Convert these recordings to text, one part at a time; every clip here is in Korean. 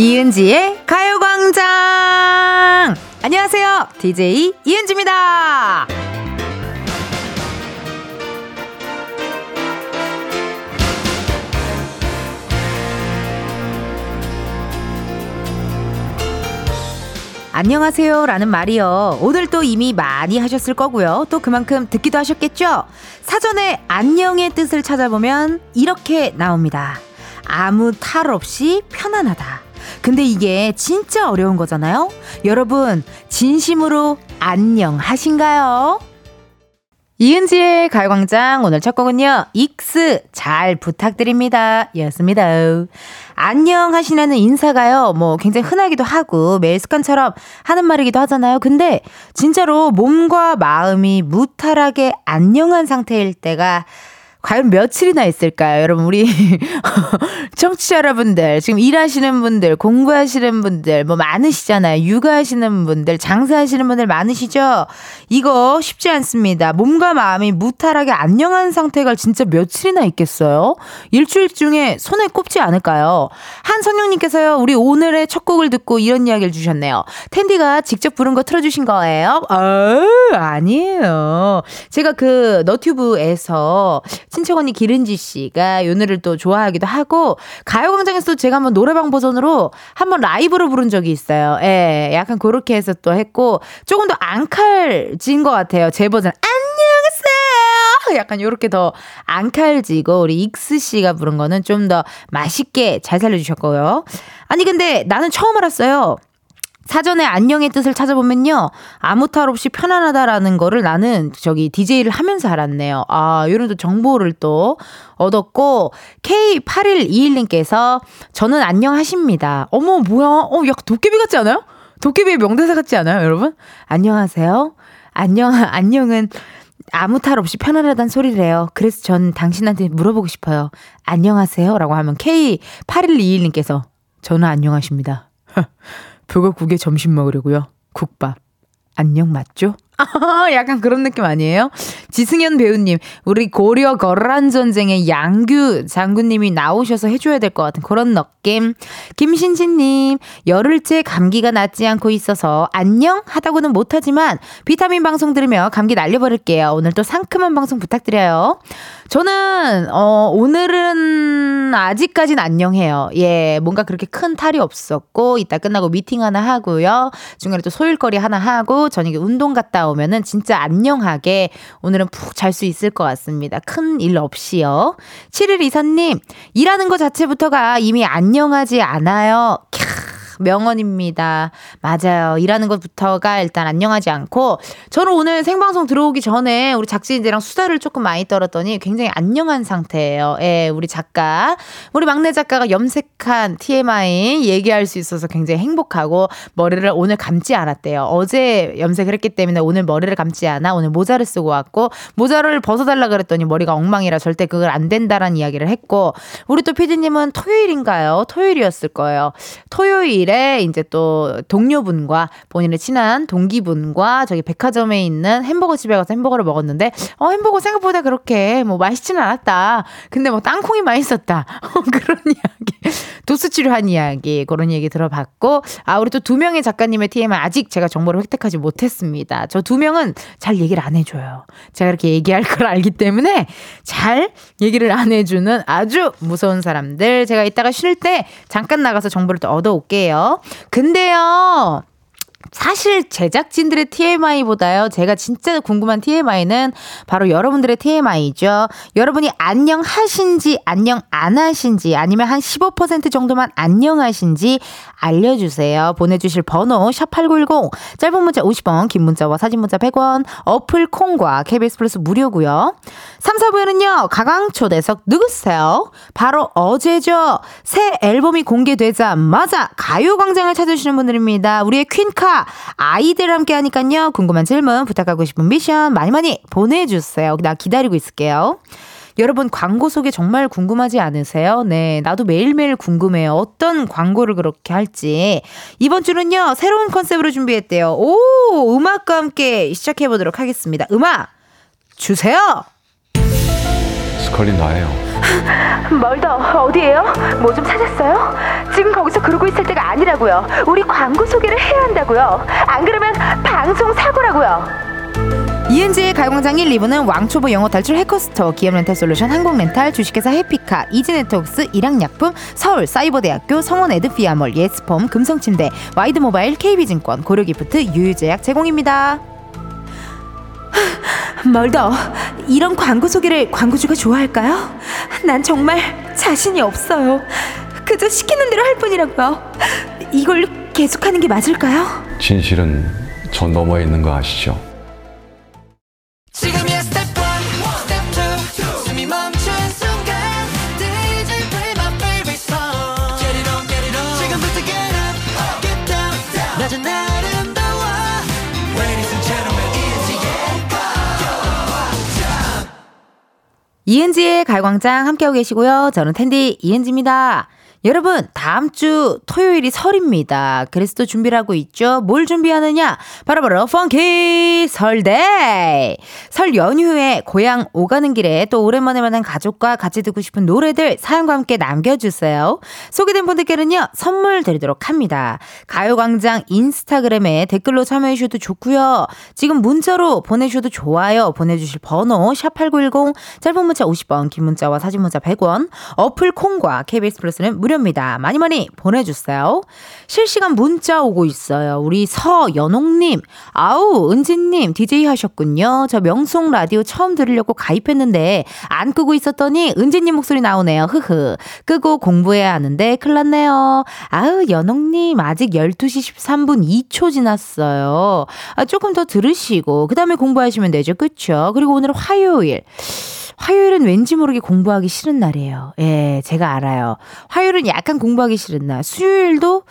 이은지의 가요광장! 안녕하세요. DJ 이은지입니다. 안녕하세요 라는 말이요. 오늘 또 이미 많이 하셨을 거고요. 또 그만큼 듣기도 하셨겠죠? 사전에 안녕의 뜻을 찾아보면 이렇게 나옵니다. 아무 탈 없이 편안하다. 근데 이게 진짜 어려운 거잖아요? 여러분, 진심으로 안녕하신가요? 이은지의 가요광장 오늘 첫 곡은요. 익스 잘 부탁드립니다. 였습니다. 안녕 하시라는 인사가요. 뭐 굉장히 흔하기도 하고 매일 습관처럼 하는 말이기도 하잖아요. 근데 진짜로 몸과 마음이 무탈하게 안녕한 상태일 때가 과연 며칠이나 있을까요? 여러분, 우리 청취자 여러분들, 지금 일하시는 분들, 공부하시는 분들, 뭐 많으시잖아요. 육아하시는 분들, 장사하시는 분들 많으시죠? 이거 쉽지 않습니다. 몸과 마음이 무탈하게 안녕한 상태가 진짜 며칠이나 있겠어요? 일주일 중에 손에 꼽지 않을까요? 한선영님께서요, 우리 오늘의 첫 곡을 듣고 이런 이야기를 주셨네요. 텐디가 직접 부른 거 틀어주신 거예요? 아, 아니에요. 제가 그 너튜브에서 친척 언니 길은지 씨가 요 노래를 또 좋아하기도 하고 가요광장에서도 제가 한번 노래방 버전으로 한번 라이브로 부른 적이 있어요. 예, 약간 그렇게 해서 또 했고 조금 더 앙칼진 것 같아요. 제 버전 안녕하세요. 약간 요렇게 더 앙칼지고 우리 익스 씨가 부른 거는 좀 더 맛있게 잘 살려주셨고요. 아니 근데 나는 처음 알았어요. 사전에 안녕의 뜻을 찾아보면요. 아무 탈 없이 편안하다라는 거를 나는 저기 DJ를 하면서 알았네요. 아, 요런 또 정보를 또 얻었고, K8121님께서 저는 안녕하십니다. 어머, 뭐야. 어, 약간 도깨비 같지 않아요? 도깨비의 명대사 같지 않아요, 여러분? 안녕하세요. 안녕, 안녕은 아무 탈 없이 편안하다는 소리래요. 그래서 전 당신한테 물어보고 싶어요. 안녕하세요. 라고 하면 K8121님께서 저는 안녕하십니다. 북어국에 점심 먹으려고요. 국밥. 안녕 맞죠? 약간 그런 느낌 아니에요? 지승현 배우님, 우리 고려 거란 전쟁의 양규 장군님이 나오셔서 해줘야 될 것 같은 그런 느낌. 김신진님, 열흘째 감기가 낫지 않고 있어서 안녕 하다고는 못하지만 비타민 방송 들으며 감기 날려버릴게요. 오늘 또 상큼한 방송 부탁드려요. 저는 어 오늘은 아직까진 안녕해요. 예, 뭔가 그렇게 큰 탈이 없었고 이따 끝나고 미팅 하나 하고요. 중간에 또 소일거리 하나 하고 저녁에 운동 갔다 오면은 진짜 안녕하게 오늘은 푹 잘 수 있을 것 같습니다. 큰 일 없이요. 7일 이사님, 일하는 것 자체부터가 이미 안녕하지 않아요. 캬. 명언입니다. 맞아요. 일하는 것부터가 일단 안녕하지 않고 저는 오늘 생방송 들어오기 전에 우리 작진이랑 수다를 조금 많이 떨었더니 굉장히 안녕한 상태예요. 예, 우리 작가. 우리 막내 작가가 염색한 TMI 얘기할 수 있어서 굉장히 행복하고 머리를 오늘 감지 않았대요. 어제 염색을 했기 때문에 오늘 머리를 감지 않아 오늘 모자를 쓰고 왔고 모자를 벗어달라 그랬더니 머리가 엉망이라 절대 그걸 안 된다라는 이야기를 했고 우리 또 피디님은 토요일인가요? 토요일이었을 거예요. 토요일 일에 이제 또 동료분과 본인의 친한 동기분과 저기 백화점에 있는 햄버거 집에 가서 햄버거를 먹었는데 어 햄버거 생각보다 그렇게 뭐 맛있지는 않았다. 근데 뭐 땅콩이 맛있었다. 어, 그런 이야기. 도수 치료한 이야기 그런 얘기 들어봤고 아 우리 또 두 명의 작가님의 TMI 아직 제가 정보를 획득하지 못했습니다. 저 두 명은 잘 얘기를 안 해줘요. 제가 이렇게 얘기할 걸 알기 때문에 잘 얘기를 안 해주는 아주 무서운 사람들. 제가 이따가 쉴 때 잠깐 나가서 정보를 또 얻어올게요. 근데요. 사실 제작진들의 TMI보다요, 제가 진짜 궁금한 TMI는 바로 여러분들의 TMI죠. 여러분이 안녕하신지, 안녕 안 하신지, 아니면 한 15% 정도만 안녕하신지 알려주세요. 보내주실 번호, 샵8910, 짧은 문자 50원, 긴 문자와 사진 문자 100원, 어플 콩과 KBS 플러스 무료고요 3, 4부에는요, 가강초대석 누구세요? 바로 어제죠. 새 앨범이 공개되자마자 가요광장을 찾으시는 분들입니다. 우리의 퀸카, 아이들 함께 하니까요. 궁금한 질문, 부탁하고 싶은 미션 많이 많이 보내주세요. 나 기다리고 있을게요. 여러분 광고 소개 정말 궁금하지 않으세요? 네, 나도 매일매일 궁금해요. 어떤 광고를 그렇게 할지. 이번 주는요, 새로운 컨셉으로 준비했대요. 오, 음악과 함께 시작해 보도록 하겠습니다. 음악 주세요. 스컬린 나예요. 멀더 어디에요? 뭐 좀 찾았어요? 지금 거기서 그러고 있을 때가 아니. 아니라고요. 우리 광고 소개를 해야 한다고요. 안 그러면 방송 사고라고요. 이은지의 가요광장 1, 2부는 왕초보 영어 탈출 해커스톡, 기업렌탈 솔루션 한국렌탈, 주식회사 해피카, 이지네트웍스, 일양약품, 서울 사이버대학교, 성원 에드피아몰, 예스폼, 금성침대, 와이드모바일, KB증권, 고려기프트, 유유제약 제공입니다. 멀더, 이런 광고 소개를 광고주가 좋아할까요? 난 정말 자신이 없어요. 그저 시키는 대로 할 뿐이라고요. 이걸 계속하는 게 맞을까요? 진실은 저 너머에 있는 거 아시죠? 지금 이은지의 가요광장 함께하고 계시고요. 저는 텐디 이은지입니다 여러분, 다음 주 토요일이 설입니다. 그래서 또 준비를 하고 있죠. 뭘 준비하느냐? 바로 바로 펑키 설데이! 설 연휴에 고향 오가는 길에 또 오랜만에 만난 가족과 같이 듣고 싶은 노래들 사연과 함께 남겨주세요. 소개된 분들께는요, 선물 드리도록 합니다. 가요광장 인스타그램에 댓글로 참여해주셔도 좋고요. 지금 문자로 보내주셔도 좋아요. 보내주실 번호 샵8910 짧은 문자 50원, 긴 문자와 사진 문자 100원, 어플 콩과 KBS 플러스는 무료입니다. 많이 많이 보내주세요. 실시간 문자 오고 있어요. 우리 서연옥님, 아우, 은지님, DJ 하셨군요. 저 명송 라디오 처음 들으려고 가입했는데, 안 끄고 있었더니, 은지님 목소리 나오네요. 흐흐. 끄고 공부해야 하는데, 큰일 났네요. 아우, 연옥님, 아직 12시 13분 2초 지났어요. 아, 조금 더 들으시고, 그 다음에 공부하시면 되죠. 그쵸? 그리고 오늘 화요일. 화요일은 왠지 모르게 공부하기 싫은 날이에요. 예, 제가 알아요. 화요일은 약간 공부하기 싫은 날. 수요일도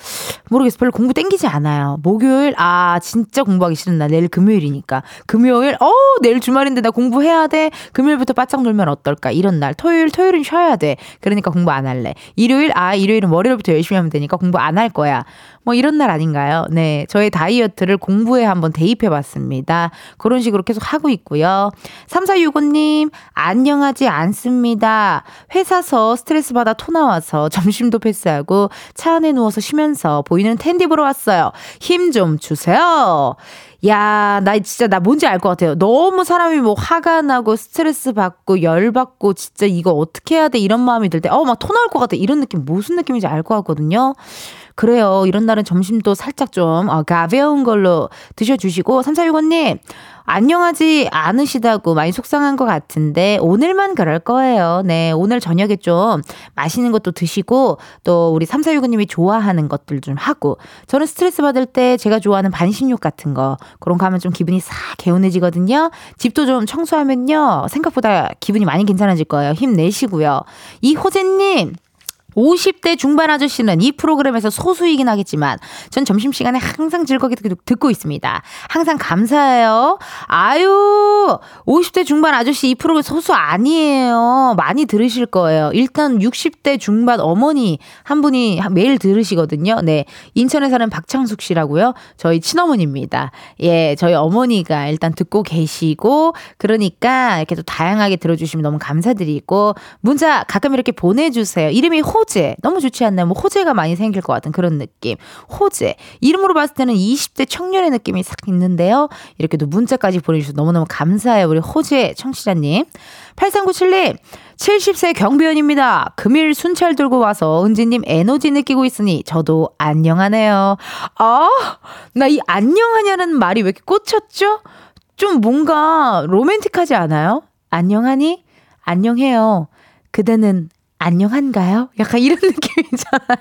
모르겠어. 별로 공부 땡기지 않아요. 목요일, 아, 진짜 공부하기 싫은 날. 내일 금요일이니까. 금요일, 어, 내일 주말인데 나 공부해야 돼. 금요일부터 바짝 놀면 어떨까. 이런 날. 토요일, 토요일은 쉬어야 돼. 그러니까 공부 안 할래. 일요일, 아, 일요일은 월요일부터 열심히 하면 되니까 공부 안 할 거야. 뭐 이런 날 아닌가요? 네. 저의 다이어트를 공부에 한번 대입해 봤습니다. 그런 식으로 계속 하고 있고요. 3465님, 안녕하지 않습니다. 회사서 스트레스 받아 토 나와서 점심도 패스하고 차 안에 누워서 쉬면서 보이는 텐디 보러 왔어요. 힘 좀 주세요. 야, 나 진짜 나 뭔지 알 것 같아요. 너무 사람이 뭐 화가 나고 스트레스 받고 열 받고 진짜 이거 어떻게 해야 돼 이런 마음이 들 때, 어, 막 토 나올 것 같아. 이런 느낌 무슨 느낌인지 알 것 같거든요. 그래요. 이런 날은 점심도 살짝 좀 어, 가벼운 걸로 드셔주시고 3465님 안녕하지 않으시다고 많이 속상한 것 같은데 오늘만 그럴 거예요. 네, 오늘 저녁에 좀 맛있는 것도 드시고 또 우리 3465님이 좋아하는 것들 좀 하고 저는 스트레스 받을 때 제가 좋아하는 반신욕 같은 거 그런 거 하면 좀 기분이 싹 개운해지거든요. 집도 좀 청소하면요. 생각보다 기분이 많이 괜찮아질 거예요. 힘내시고요. 이호재님 50대 중반 아저씨는 이 프로그램에서 소수이긴 하겠지만 전 점심시간에 항상 즐겁게 듣고 있습니다. 항상 감사해요. 아유, 50대 중반 아저씨 이 프로그램 소수 아니에요. 많이 들으실 거예요. 일단 60대 중반 어머니 한 분이 매일 들으시거든요. 네. 인천에 사는 박창숙 씨라고요. 저희 친어머니입니다. 예, 저희 어머니가 일단 듣고 계시고 그러니까 이렇게 또 다양하게 들어주시면 너무 감사드리고 문자 가끔 이렇게 보내주세요. 이름이 호 호재. 너무 좋지 않나요? 뭐 호재가 많이 생길 것 같은 그런 느낌. 호재. 이름으로 봤을 때는 20대 청년의 느낌이 싹 있는데요. 이렇게 또 문자까지 보내주셔서 너무너무 감사해요. 우리 호재 청취자님. 8397님. 70세 경비원입니다. 금일 순찰 들고 와서 은지님 에너지 느끼고 있으니 저도 안녕하네요. 아, 나 이 안녕하냐는 말이 왜 이렇게 꽂혔죠? 좀 뭔가 로맨틱하지 않아요? 안녕하니? 안녕해요. 그대는 안녕한가요? 약간 이런 느낌이잖아요.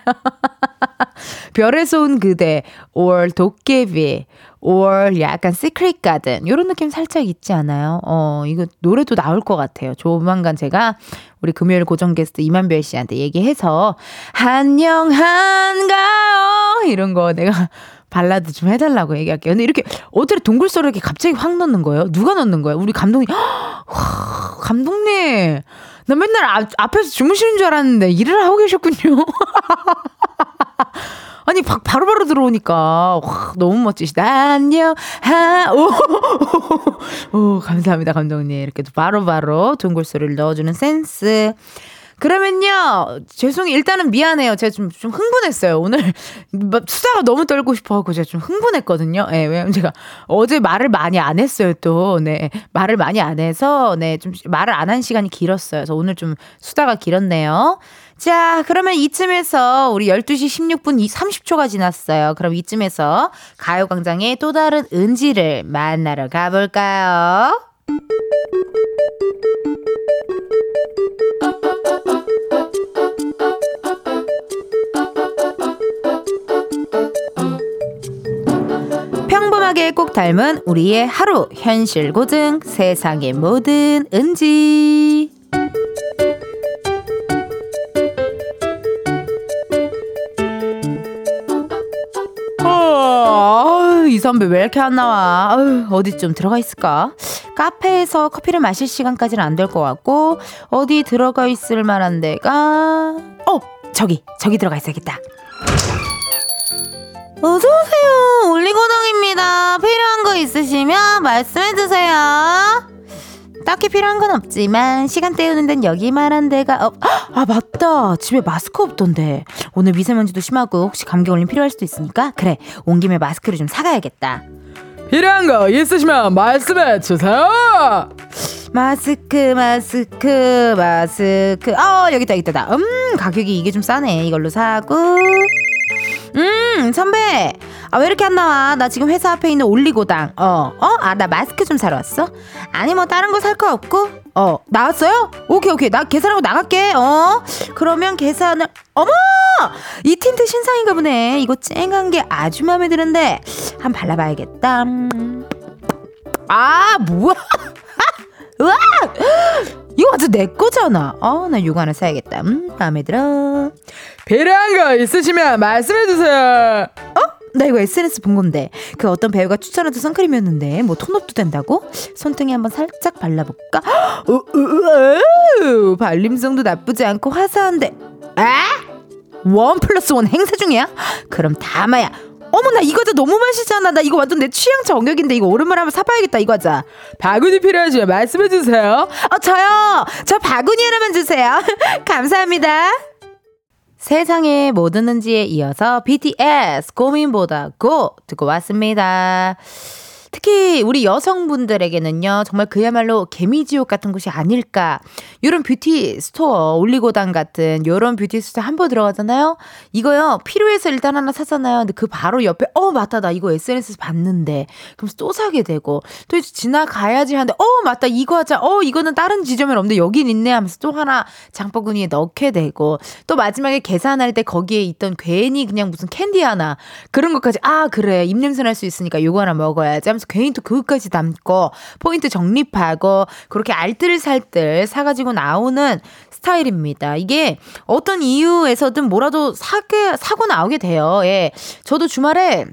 별에서 온 그대, or 도깨비, or 약간 시크릿 가든, 이런 느낌 살짝 있지 않아요? 어, 이거 노래도 나올 것 같아요. 조만간 제가 우리 금요일 고정 게스트 이만별 씨한테 얘기해서, 안녕한가요? 이런 거 내가 발라드 좀 해달라고 얘기할게요. 근데 이렇게 어떻게 동굴소리 이렇게 갑자기 확 넣는 거예요? 누가 넣는 거예요? 우리 감독님, 와, 감독님. 나 맨날 앞, 앞에서 주무시는 줄 알았는데 일을 하고 계셨군요. 아니 바, 바로 바로 들어오니까 와, 너무 멋지시다. 안녕. 하. 오, 오, 오, 감사합니다 감독님. 이렇게 또 바로 바로 둥글 소리를 넣어주는 센스. 그러면요. 죄송해요. 일단은 미안해요. 제가 좀, 좀 흥분했어요. 오늘 수다가 너무 떨고 싶어갖고 제가 좀 흥분했거든요. 예, 네, 왜냐면 제가 어제 말을 많이 안 했어요, 또. 네. 말을 많이 안 해서, 네. 좀 말을 안 한 시간이 길었어요. 그래서 오늘 좀 수다가 길었네요. 자, 그러면 이쯤에서 우리 12시 16분 30초가 지났어요. 그럼 이쯤에서 가요광장의 또 다른 은지를 만나러 가볼까요? 평범하게 꼭 닮은 우리의 하루 현실 고증 세상의 모든 은지 어, 이 선배 왜 이렇게 안 나와? 어휴, 어디 좀 들어가 있을까? 카페에서 커피를 마실 시간까지는 안 될 것 같고 어디 들어가 있을 만한 데가 어 저기 저기 들어가 있어야겠다. 어서 오세요. 올리고당입니다. 필요한 거 있으시면 말씀해 주세요. 딱히 필요한 건 없지만 시간 때우는 데는 여기만한 데가 없. 아 맞다. 집에 마스크 없던데. 오늘 미세먼지도 심하고 혹시 감기 걸림 필요할 수도 있으니까 그래 온 김에 마스크를 좀 사가야겠다. 필요한 거 있으시면 말씀해 주세요. 마스크 마스크 마스크 어 여기 있다 여기 있다 음 가격이 이게 좀 싸네 이걸로 사고 음 선배. 아 왜 이렇게 안 나와? 나 지금 회사 앞에 있는 올리고당. 어 어 아 나 마스크 좀 사러 왔어? 아니 뭐 다른 거 살 거 없고? 어 나왔어요? 오케이 오케이. 나 계산하고 나갈게. 어? 그러면 계산을 어머! 이 틴트 신상인가 보네. 이거 쨍한 게 아주 마음에 드는데 함 발라봐야겠다. 음. 아 뭐야? 으아! 이거 완전 내 거잖아. 어, 나 이거 하나 사야겠다. 음, 마음에 들어. 필요한 거 있으시면 말씀해 주세요. 어? 나 이거 SNS 본 건데 그 어떤 배우가 추천해준 선크림이었는데 뭐 톤업도 된다고? 손등에 한번 살짝 발라볼까? 발림성도 나쁘지 않고 화사한데 아? 원 플러스 원 행사 중이야? 그럼 다마야 어머 나 이 과자 너무 맛있잖아. 나 이거 완전 내 취향 저격인데 이거 오랜만에 한번 사봐야겠다 이 과자. 바구니 필요하지 말씀해 주세요. 어 저요. 저 바구니 하나만 주세요. 감사합니다. 세상의 모든 은지에 이어서 BTS 고민보다 Go 듣고 왔습니다. 특히 우리 여성분들에게는요, 정말 그야말로 개미지옥 같은 곳이 아닐까. 요런 뷰티 스토어, 올리고당 같은 요런 뷰티 스토어 한 번 들어가잖아요? 이거요, 필요해서 일단 하나 샀잖아요. 근데 그 바로 옆에, 어, 맞다. 나 이거 SNS에서 봤는데. 그러면서 또 사게 되고, 또 이제 지나가야지 하는데, 어, 맞다. 이거 하자. 어, 이거는 다른 지점에 없는데 여긴 있네 하면서 또 하나 장바구니에 넣게 되고, 또 마지막에 계산할 때 거기에 있던 괜히 그냥 무슨 캔디 하나, 그런 것까지, 아, 그래. 입냄새 날 수 있으니까 요거 하나 먹어야지 하면서 괜히 또 그것까지 담고 포인트 적립하고 그렇게 알뜰살뜰 사가지고 나오는 스타일입니다. 이게 어떤 이유에서든 뭐라도 사게 사고 나오게 돼요. 예. 저도 주말에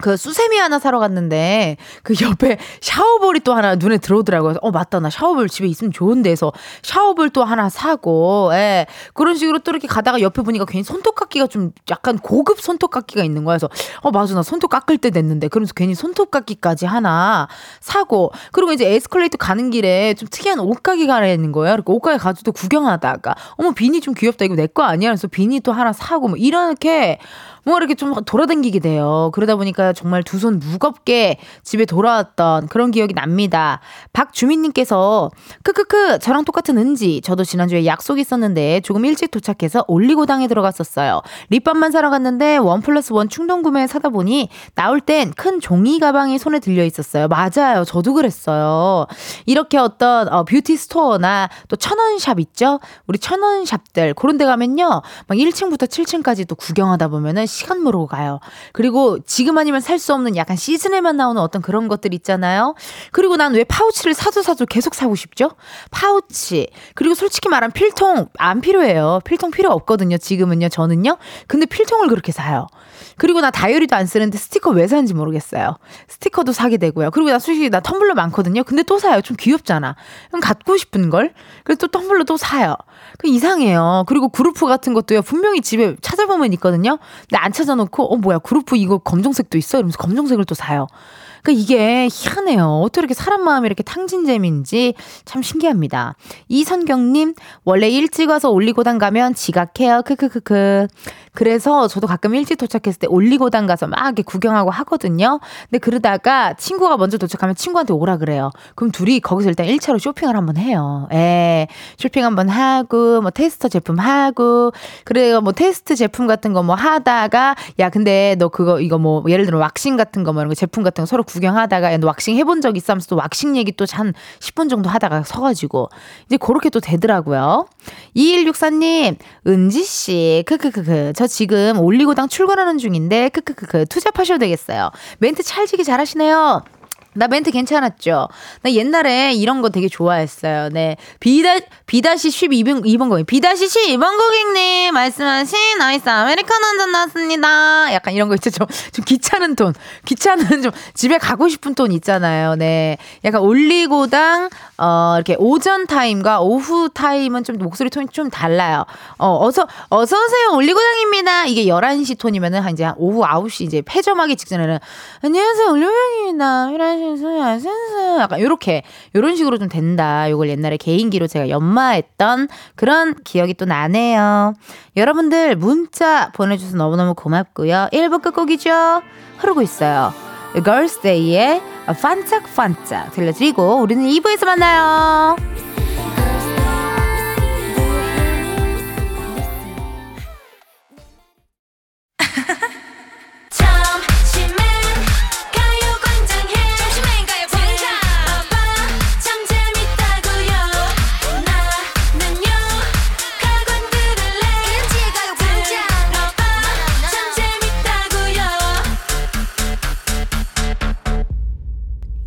그 수세미 하나 사러 갔는데 그 옆에 샤워볼이 또 하나 눈에 들어오더라고요. 어 맞다 나 샤워볼 집에 있으면 좋은데 해서 샤워볼 또 하나 사고 예 그런 식으로 또 이렇게 가다가 옆에 보니까 괜히 손톱깎이가 좀 약간 고급 손톱깎이가 있는 거야. 그래서 어 맞아 나 손톱 깎을 때 됐는데 그러면서 괜히 손톱깎이까지 하나 사고 그리고 이제 에스컬레이터 가는 길에 좀 특이한 옷가게가 있는 거예요. 그러니까 옷가게 가서도 구경하다가 어머 비니 좀 귀엽다 이거 내 거 아니야? 그래서 비니 또 하나 사고 뭐 이렇게 뭔가 이렇게 좀 돌아다니게 돼요. 그러다 보니까 정말 두 손 무겁게 집에 돌아왔던 그런 기억이 납니다. 박주민님께서 크크크 저랑 똑같은 은지 저도 지난주에 약속 있었는데 조금 일찍 도착해서 올리고당에 들어갔었어요. 립밤만 사러 갔는데 원 플러스 원 충동 구매 사다 보니 나올 땐 큰 종이 가방이 손에 들려 있었어요. 맞아요. 저도 그랬어요. 이렇게 어떤 어, 뷰티 스토어나 또 천원샵 있죠? 우리 천원샵들 그런 데 가면요. 막 1층부터 7층까지 또 구경하다 보면은 시간 모르고 가요. 그리고 지금 아니면 살 수 없는 약간 시즌에만 나오는 어떤 그런 것들 있잖아요. 그리고 난 왜 파우치를 사도 사도 계속 사고 싶죠? 파우치. 그리고 솔직히 말하면 필통 안 필요해요. 필통 필요 없거든요. 지금은요. 저는요. 근데 필통을 그렇게 사요. 그리고 나 다이어리도 안 쓰는데 스티커 왜 사는지 모르겠어요. 스티커도 사게 되고요. 그리고 나 솔직히 나 텀블러 많거든요. 근데 또 사요. 좀 귀엽잖아. 그럼 갖고 싶은 걸. 그래서 또 텀블러 또 사요. 그 이상해요. 그리고 그루프 같은 것도요. 분명히 집에 찾아보면 있거든요. 근데 안 찾아놓고 어 뭐야 그루프 이거 검정색도 있어 이러면서 검정색을 또 사요. 그러니까 이게 희한해요. 어떻게 이렇게 사람 마음이 이렇게 탕진잼인지 참 신기합니다. 이선경님, 원래 일찍 와서 올리고당 가면 지각해요. 크크크크. 그래서 저도 가끔 일찍 도착했을 때 올리고당 가서 막 이렇게 구경하고 하거든요. 근데 그러다가 친구가 먼저 도착하면 친구한테 오라 그래요. 그럼 둘이 거기서 일단 1차로 쇼핑을 한번 해요. 예. 쇼핑 한번 하고, 뭐 테스터 제품 하고, 그래요. 뭐 테스트 제품 같은 거 뭐 하다가, 야, 근데 너 그거, 이거 뭐, 예를 들어 왁싱 같은 거 뭐 이런 거 제품 같은 거 서로 구경하다가, 왁싱 해본 적 있어 하면서 또 왁싱 얘기 또 한 10분 정도 하다가 서가지고, 이제 그렇게 또 되더라고요. 2164님, 은지씨, 크크크크. 저 지금 올리고당 출근하는 중인데 크크크크 투잡하셔도 되겠어요. 멘트 찰지기 잘하시네요. 나 멘트 괜찮았죠? 나 옛날에 이런 거 되게 좋아했어요. 네. 비다, 비다시 12번, 2번 고객. 비다시 12번 고객님, 말씀하신 아이스 아메리카노 한잔 나왔습니다. 약간 이런 거 있죠. 좀, 좀 귀찮은 톤. 귀찮은 좀 집에 가고 싶은 톤 있잖아요. 네. 약간 올리고당, 어, 이렇게 오전 타임과 오후 타임은 좀 목소리 톤이 좀 달라요. 어, 어서, 어서오세요. 올리고당입니다. 이게 11시 톤이면은 한 이제 한 오후 9시 이제 폐점하기 직전에는 안녕하세요. 올리고당입니다. 센스 약간 요렇게 요런 식으로 좀 된다. 요걸 옛날에 개인기로 제가 연마했던 그런 기억이 또 나네요. 여러분들 문자 보내주셔서 너무너무 고맙고요. 1부 끝곡이죠. 흐르고 있어요. Girls Day의 반짝반짝 들려드리고 우리는 2부에서 만나요.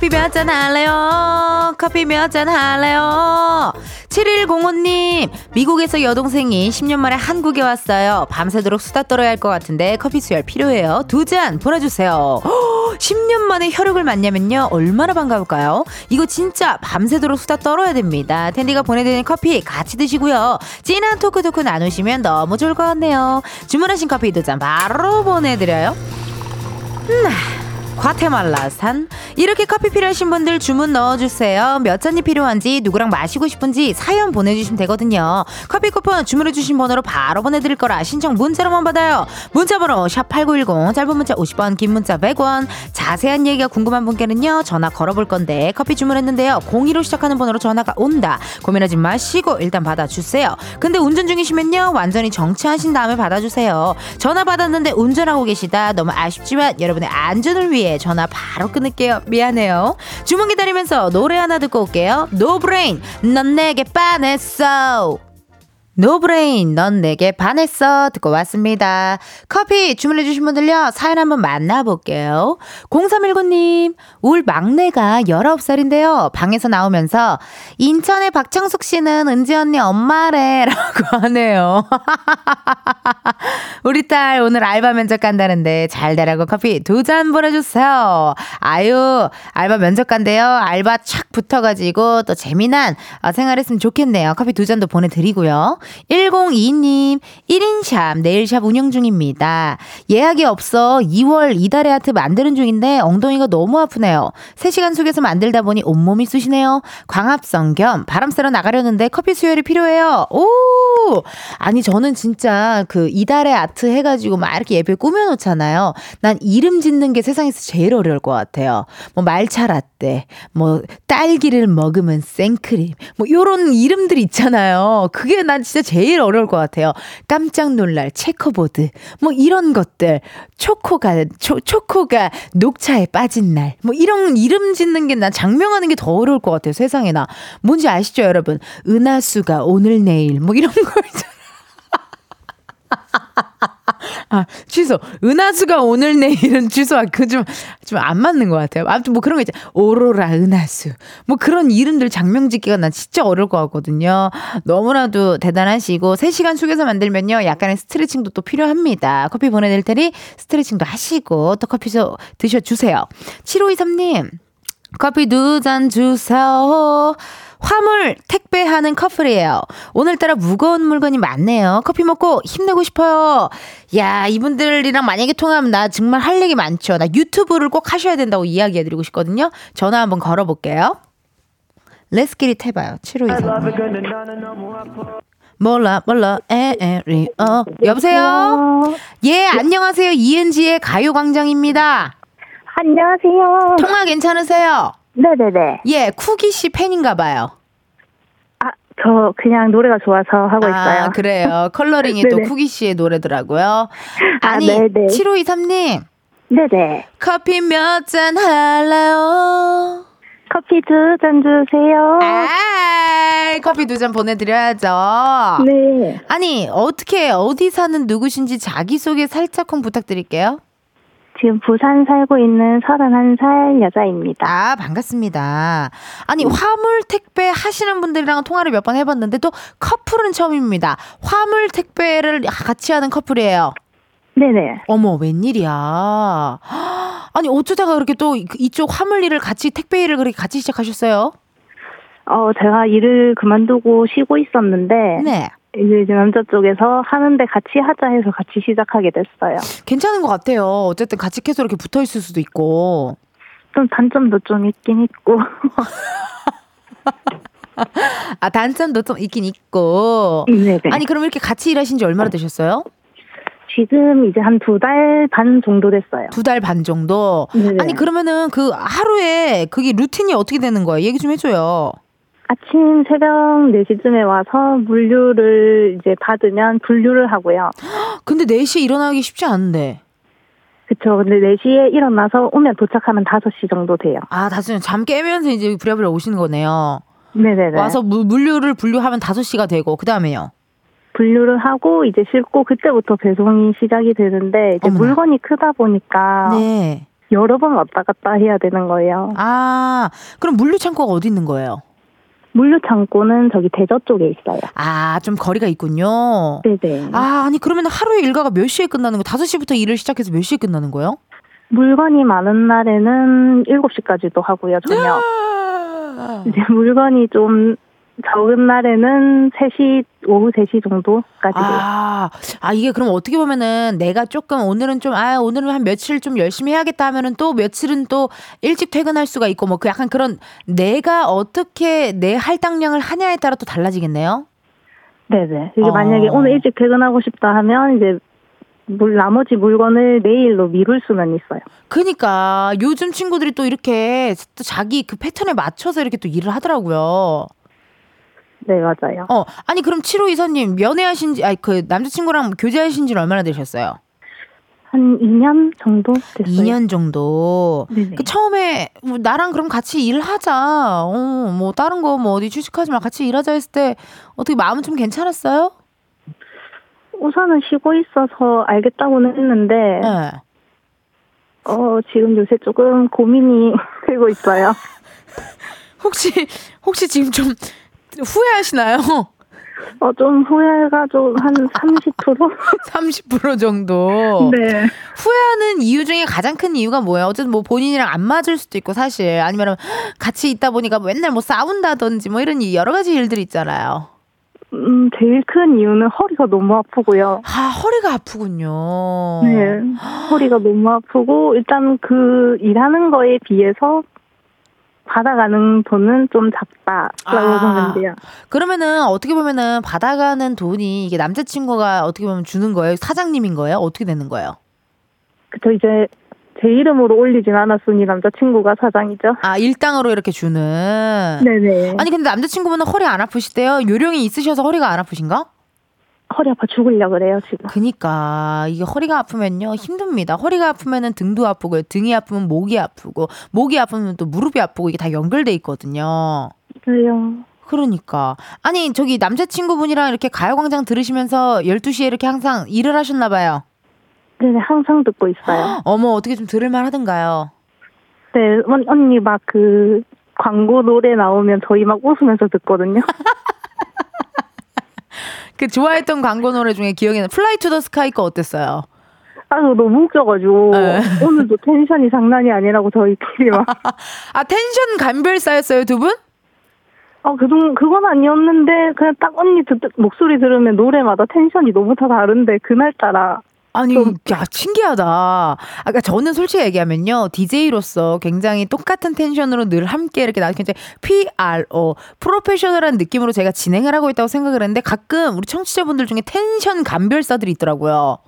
커피 몇 잔 할래요? 커피 몇 잔 할래요? 7105님, 미국에서 여동생이 10년 만에 한국에 왔어요. 밤새도록 수다 떨어야 할 것 같은데 커피 수혈 필요해요. 두 잔 보내주세요. 10년 만에 혈육을 만나면요. 얼마나 반가울까요? 이거 진짜 밤새도록 수다 떨어야 됩니다. 텐디가 보내드리는 커피 같이 드시고요. 진한 토크 토크 나누시면 너무 좋을 것 같네요. 주문하신 커피 두 잔 바로 보내드려요. 음. 과테말라산. 이렇게 커피 필요하신 분들 주문 넣어주세요. 몇 잔이 필요한지 누구랑 마시고 싶은지 사연 보내주시면 되거든요. 커피 쿠폰 주문해주신 번호로 바로 보내드릴 거라 신청 문자로만 받아요. 문자번호 샵8910 짧은 문자 50원 긴 문자 100원. 자세한 얘기가 궁금한 분께는요 전화 걸어볼 건데 커피 주문했는데요. 02로 시작하는 번호로 전화가 온다. 고민하지 마시고 일단 받아주세요. 근데 운전 중이시면요 완전히 정치하신 다음에 받아주세요. 전화 받았는데 운전하고 계시다. 너무 아쉽지만 여러분의 안전을 위해 전화 바로 끊을게요. 미안해요. 주문 기다리면서 노래 하나 듣고 올게요. 노브레인, 넌 내게 반했어. 노브레인, 넌 내게 반했어. 듣고 왔습니다. 커피 주문해 주신 분들요, 사연 한번 만나볼게요. 0319님, 울 막내가 19살인데요. 방에서 나오면서, 인천의 박창숙 씨는 은지 언니 엄마래. 라고 하네요. 우리 딸 오늘 알바 면접 간다는데 잘 되라고 커피 두 잔 보내주세요. 아유, 알바 면접 간대요. 알바 착 붙어가지고 또 재미난 어, 생활했으면 좋겠네요. 커피 두 잔도 보내드리고요. 1022님, 1인샵, 네일샵 운영 중입니다. 예약이 없어 2월 이달의 아트 만드는 중인데 엉덩이가 너무 아프네요. 3시간 속에서 만들다 보니 온몸이 쑤시네요. 광합성 겸 바람 쐬러 나가려는데 커피 수혈이 필요해요. 오! 아니, 저는 진짜 그 이달의 아트 해가지고 막 이렇게 예쁘게 꾸며놓잖아요. 난 이름 짓는 게 세상에서 제일 어려울 것 같아요. 뭐 말차 라떼, 뭐 딸기를 먹으면 생크림, 뭐 요런 이름들 있잖아요. 그게 난 진짜 제일 어려울 것 같아요. 깜짝 놀랄 체커보드, 뭐 이런 것들. 초코가, 초, 초코가 녹차에 빠진 날. 뭐 이런 이름 짓는 게 난 장명하는 게 더 어려울 것 같아요. 세상에나. 뭔지 아시죠, 여러분? 은하수가 오늘 내일. 뭐 이런 거 있잖아요. 아, 취소. 은하수가 오늘 내일은 취소하 그좀 좀 안 맞는 것 같아요. 아무튼 뭐 그런 거 있죠. 오로라 은하수. 뭐 그런 이름들 장명 짓기가 난 진짜 어려울 것 같거든요. 너무나도 대단하시고 3시간 숙여서 만들면요. 약간의 스트레칭도 또 필요합니다. 커피 보내 드릴 테니 스트레칭도 하시고 또 커피도 드셔 주세요. 7523님. 커피 두 잔 주세요. 화물 택배하는 커플이에요. 오늘따라 무거운 물건이 많네요. 커피 먹고 힘내고 싶어요. 야, 이분들이랑 만약에 통하면 나 정말 할 얘기 많죠. 나 유튜브를 꼭 하셔야 된다고 이야기해드리고 싶거든요. 전화 한번 걸어볼게요. 레스키리 해봐요. 7523. 몰라 몰라 에에리 어 여보세요 예 안녕하세요 이은지의 가요광장입니다 안녕하세요. 통화 괜찮으세요 네네네. 예 쿠기 씨 팬인가 봐요 아, 저 그냥 노래가 좋아서 하고 있어요. 아 그래요 컬러링이 또 네네. 쿠기 씨의 노래더라고요 아, 아니 네네. 7523님 네네. 커피 몇 잔 할래요 커피 두 잔 주세요. 아 커피 두 잔 보내드려야죠 네. 아니 어떻게 어디 사는 누구신지 자기소개 살짝쿵 부탁드릴게요 지금 부산 살고 있는 31살 여자입니다. 아, 반갑습니다. 아니, 화물 택배 하시는 분들이랑 통화를 몇 번 해봤는데 또 커플은 처음입니다. 화물 택배를 같이 하는 커플이에요. 네네. 어머, 웬일이야. 아니, 어쩌다가 그렇게 또 이쪽 화물 일을 같이, 택배 일을 그렇게 같이 시작하셨어요? 어, 제가 일을 그만두고 쉬고 있었는데, 네. 이제 이제 남자 쪽에서 하는데 같이 하자 해서 같이 시작하게 됐어요. 괜찮은 것 같아요. 어쨌든 같이 계속 이렇게 붙어 있을 수도 있고. 좀 단점도 좀 있긴 있고. 아, 단점도 좀 있긴 있고. 네네. 아니, 그럼 이렇게 같이 일하신 지 얼마나 되셨어요? 지금 이제 한 두 달 반 정도 됐어요. 두 달 반 정도? 네네. 아니, 그러면은 그 하루에 그게 루틴이 어떻게 되는 거예요? 얘기 좀 해줘요. 아침 새벽 4시쯤에 와서 물류를 이제 받으면 분류를 하고요. 근데 4시에 일어나기 쉽지 않은데. 그쵸. 근데 4시에 일어나서 오면 도착하면 5시 정도 돼요. 아, 다시 잠 깨면서 이제 부랴부랴 오시는 거네요. 네네네. 와서 물, 물류를 분류하면 5시가 되고, 그 다음에요. 분류를 하고 이제 싣고 그때부터 배송이 시작이 되는데 이제 어머나. 물건이 크다 보니까 네. 여러 번 왔다 갔다 해야 되는 거예요. 아, 그럼 물류 창고가 어디 있는 거예요? 물류 창고는 저기 대저 쪽에 있어요. 아, 좀 거리가 있군요. 네네. 아, 아니, 그러면 하루에 일과가 몇 시에 끝나는 거예요? 5시부터 일을 시작해서 몇 시에 끝나는 거예요? 물건이 많은 날에는 7시까지도 하고요, 저녁. 이제 물건이 좀 적은 날에는 3시, 오후 3시 정도까지. 아, 아, 이게 그럼 어떻게 보면은 내가 조금 오늘은 좀, 아, 오늘은 한 며칠 좀 열심히 해야겠다 하면은 또 며칠은 또 일찍 퇴근할 수가 있고 뭐 그 약간 그런 내가 어떻게 내 할당량을 하냐에 따라 또 달라지겠네요? 네네. 이게 어. 만약에 오늘 일찍 퇴근하고 싶다 하면 이제 물, 나머지 물건을 내일로 미룰 수는 있어요. 그니까 요즘 친구들이 또 이렇게 또 자기 그 패턴에 맞춰서 이렇게 또 일을 하더라고요. 네, 맞아요. 어, 아니 그럼 7호 이사님 연애하신 지, 아니 그 남자친구랑 교제하신 지는 얼마나 되셨어요? 한 2년 정도 됐어요. 2년 정도. 네네. 그 처음에 뭐 나랑 그럼 같이 일하자. 어, 뭐 다른 거 뭐 어디 취직하지 마 같이 일하자 했을 때 어떻게 마음은 좀 괜찮았어요? 우선은 쉬고 있어서 알겠다고는 했는데, 네. 어, 지금 요새 조금 고민이 되고 있어요. 혹시 혹시 지금 좀 후회하시나요? 어, 좀 후회가 좀 한 30%? 30% 정도. 네. 후회하는 이유 중에 가장 큰 이유가 뭐예요? 어쨌든 뭐 본인이랑 안 맞을 수도 있고 사실 아니면 같이 있다 보니까 맨날 뭐 싸운다든지 뭐 이런 이 여러 가지 일들이 있잖아요. 음, 제일 큰 이유는 허리가 너무 아프고요. 아 허리가 아프군요. 네. 허리가 너무 아프고, 일단 그 일하는 거에 비해서 받아가는 돈은 좀 작다라고 아. 보면 돼요. 그러면은 어떻게 보면은 받아가는 돈이 이게 남자친구가 어떻게 보면 주는 거예요? 사장님인 거예요? 어떻게 되는 거예요? 그쵸, 이제 제 이름으로 올리진 않았으니 남자친구가 사장이죠. 아 일당으로 이렇게 주는. 네네. 아니 근데 남자친구분은 허리 안 아프시대요? 요령이 있으셔서 허리가 안 아프신가? 허리 아파 죽으려 그래요, 지금. 그니까 이게 허리가 아프면요 힘듭니다. 허리가 아프면은 등도 아프고요. 등이 아프면 목이 아프고 목이 아프면 또 무릎이 아프고 이게 다 연결돼 있거든요. 그래요. 그러니까 아니 저기 남자친구분이랑 이렇게 가요광장 들으시면서 12시에 이렇게 항상 일을 하셨나 봐요. 네네, 항상 듣고 있어요. 어머, 어떻게 좀 들을만 하던가요? 네, 언, 언니 막 그 광고 노래 나오면 저희 막 웃으면서 듣거든요. 그 좋아했던 광고 노래 중에 기억에 나는 Fly to the Sky 거 어땠어요? 아유, 너무 웃겨가지고. 네. 오늘도 텐션이 장난이 아니라고 저희끼리 막. 아, 텐션 감별사였어요, 두 분? 어, 그, 정, 그건 아니었는데, 그냥 딱 언니 듣, 목소리 들으면 노래마다 텐션이 너무 다 다른데, 그날따라. 아니, 야, 신기하다. 아까 저는 솔직히 얘기하면요. DJ로서 굉장히 똑같은 텐션으로 늘 함께 이렇게 나 굉장히 프로, 프로페셔널한 느낌으로 제가 진행을 하고 있다고 생각을 했는데 가끔 우리 청취자분들 중에 텐션 감별사들이 있더라고요.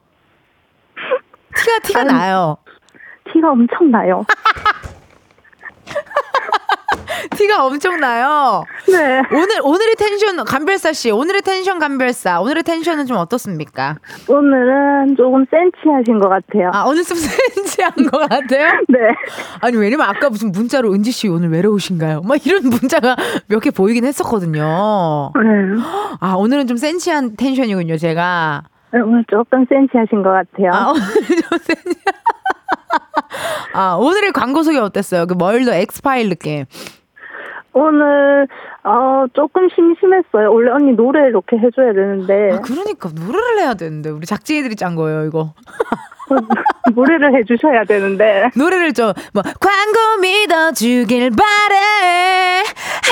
티가, 티가 아니, 나요. 티가 엄청 나요. 티가 엄청 나요. 네. 오늘, 오늘의 텐션, 감별사 씨, 오늘의 텐션 감별사, 오늘의 텐션은 좀 어떻습니까? 오늘은 조금 센치하신 것 같아요. 아, 오늘 좀 센치한 것 같아요? 네. 아니 왜냐면 아까 무슨 문자로 은지 씨 오늘 외로우신가요? 막 이런 문자가 몇 개 보이긴 했었거든요. 네. 아 오늘은 좀 센치한 텐션이군요, 제가. 네, 오늘 조금 센치하신 것 같아요. 아 오늘 좀 센치. 아 오늘의 광고 소개 어땠어요? 그 멀더 엑스파일 느낌. 오늘 어 조금 심심했어요. 원래 언니 노래 이렇게 해줘야 되는데 아 그러니까 노래를 해야 되는데 우리 작진이들이 짠 거예요, 이거. 노래를 해주셔야 되는데 노래를 좀 뭐 광고 믿어주길 바래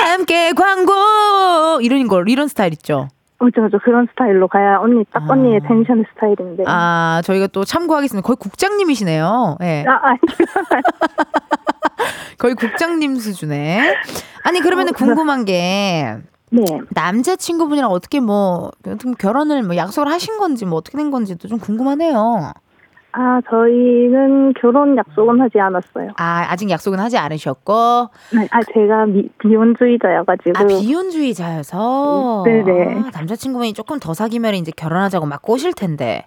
함께 광고 이런 거 이런 스타일 있죠. 맞아 맞아 그런 스타일로 가야 언니 딱 아. 언니의 텐션 스타일인데. 아, 아 저희가 또 참고하겠습니다. 거의 국장님이시네요. 예. 아니 거의 국장님 수준에. 아니 그러면은 궁금한 게 네. 남자 친구분이랑 어떻게 뭐좀 결혼을 뭐 약속을 하신 건지 뭐 어떻게 된 건지도 좀 궁금하네요. 아 저희는 결혼 약속은 하지 않았어요. 아 아직 약속은 하지 않으셨고 네, 아 제가 미, 비혼주의자여가지고. 아 비혼주의자여서 네네. 아, 남자친구분이 조금 더 사귀면 이제 결혼하자고 막 꼬실 텐데.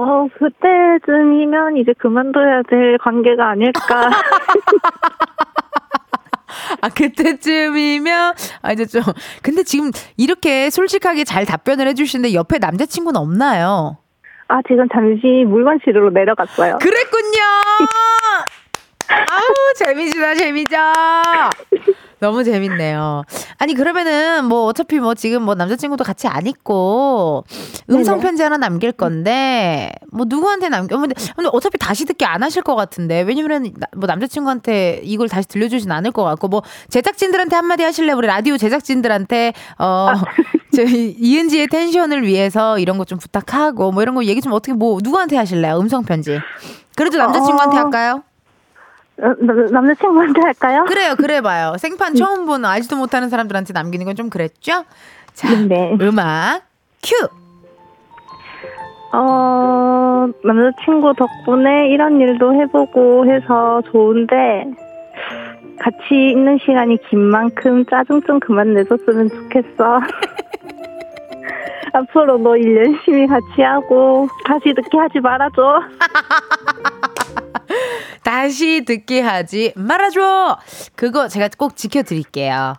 어 그때쯤이면 이제 그만둬야 될 관계가 아닐까. 아 그때쯤이면 아 이제 좀 근데 지금 이렇게 솔직하게 잘 답변을 해주시는데 옆에 남자친구는 없나요? 아 지금 잠시 물건 실으러 내려갔어요. 그랬군요. 아우 재미지다 재미져. 너무 재밌네요. 아니 그러면은 뭐 어차피 뭐 지금 뭐 남자친구도 같이 안 있고 음성. 편지 하나 남길 건데 뭐 누구한테 남겨? 근데, 근데 어차피 다시 듣기 안 하실 것 같은데 왜냐면 뭐 남자친구한테 이걸 다시 들려주진 않을 것 같고 뭐 제작진들한테 한마디 하실래? 우리 라디오 제작진들한테 어 저희 이은지의 텐션을 위해서 이런 거 좀 부탁하고 뭐 이런 거 얘기 좀 어떻게 뭐 누구한테 하실래요? 음성 편지. 그래도 남자친구한테 어. 할까요? 남자친구한테 할까요? 그래요, 그래봐요. 생판 처음 보는 알지도 못하는 사람들한테 남기는 건 좀 그랬죠? 자, 네. 음악 큐. 어, 남자친구 덕분에 이런 일도 해보고 해서 좋은데, 같이 있는 시간이 긴 만큼 짜증 좀 그만 내줬으면 좋겠어. 앞으로도 일 열심히 같이 하고, 다시 듣게 하지 말아줘. 다시 듣게 하지 말아줘. 그거 제가 꼭 지켜드릴게요.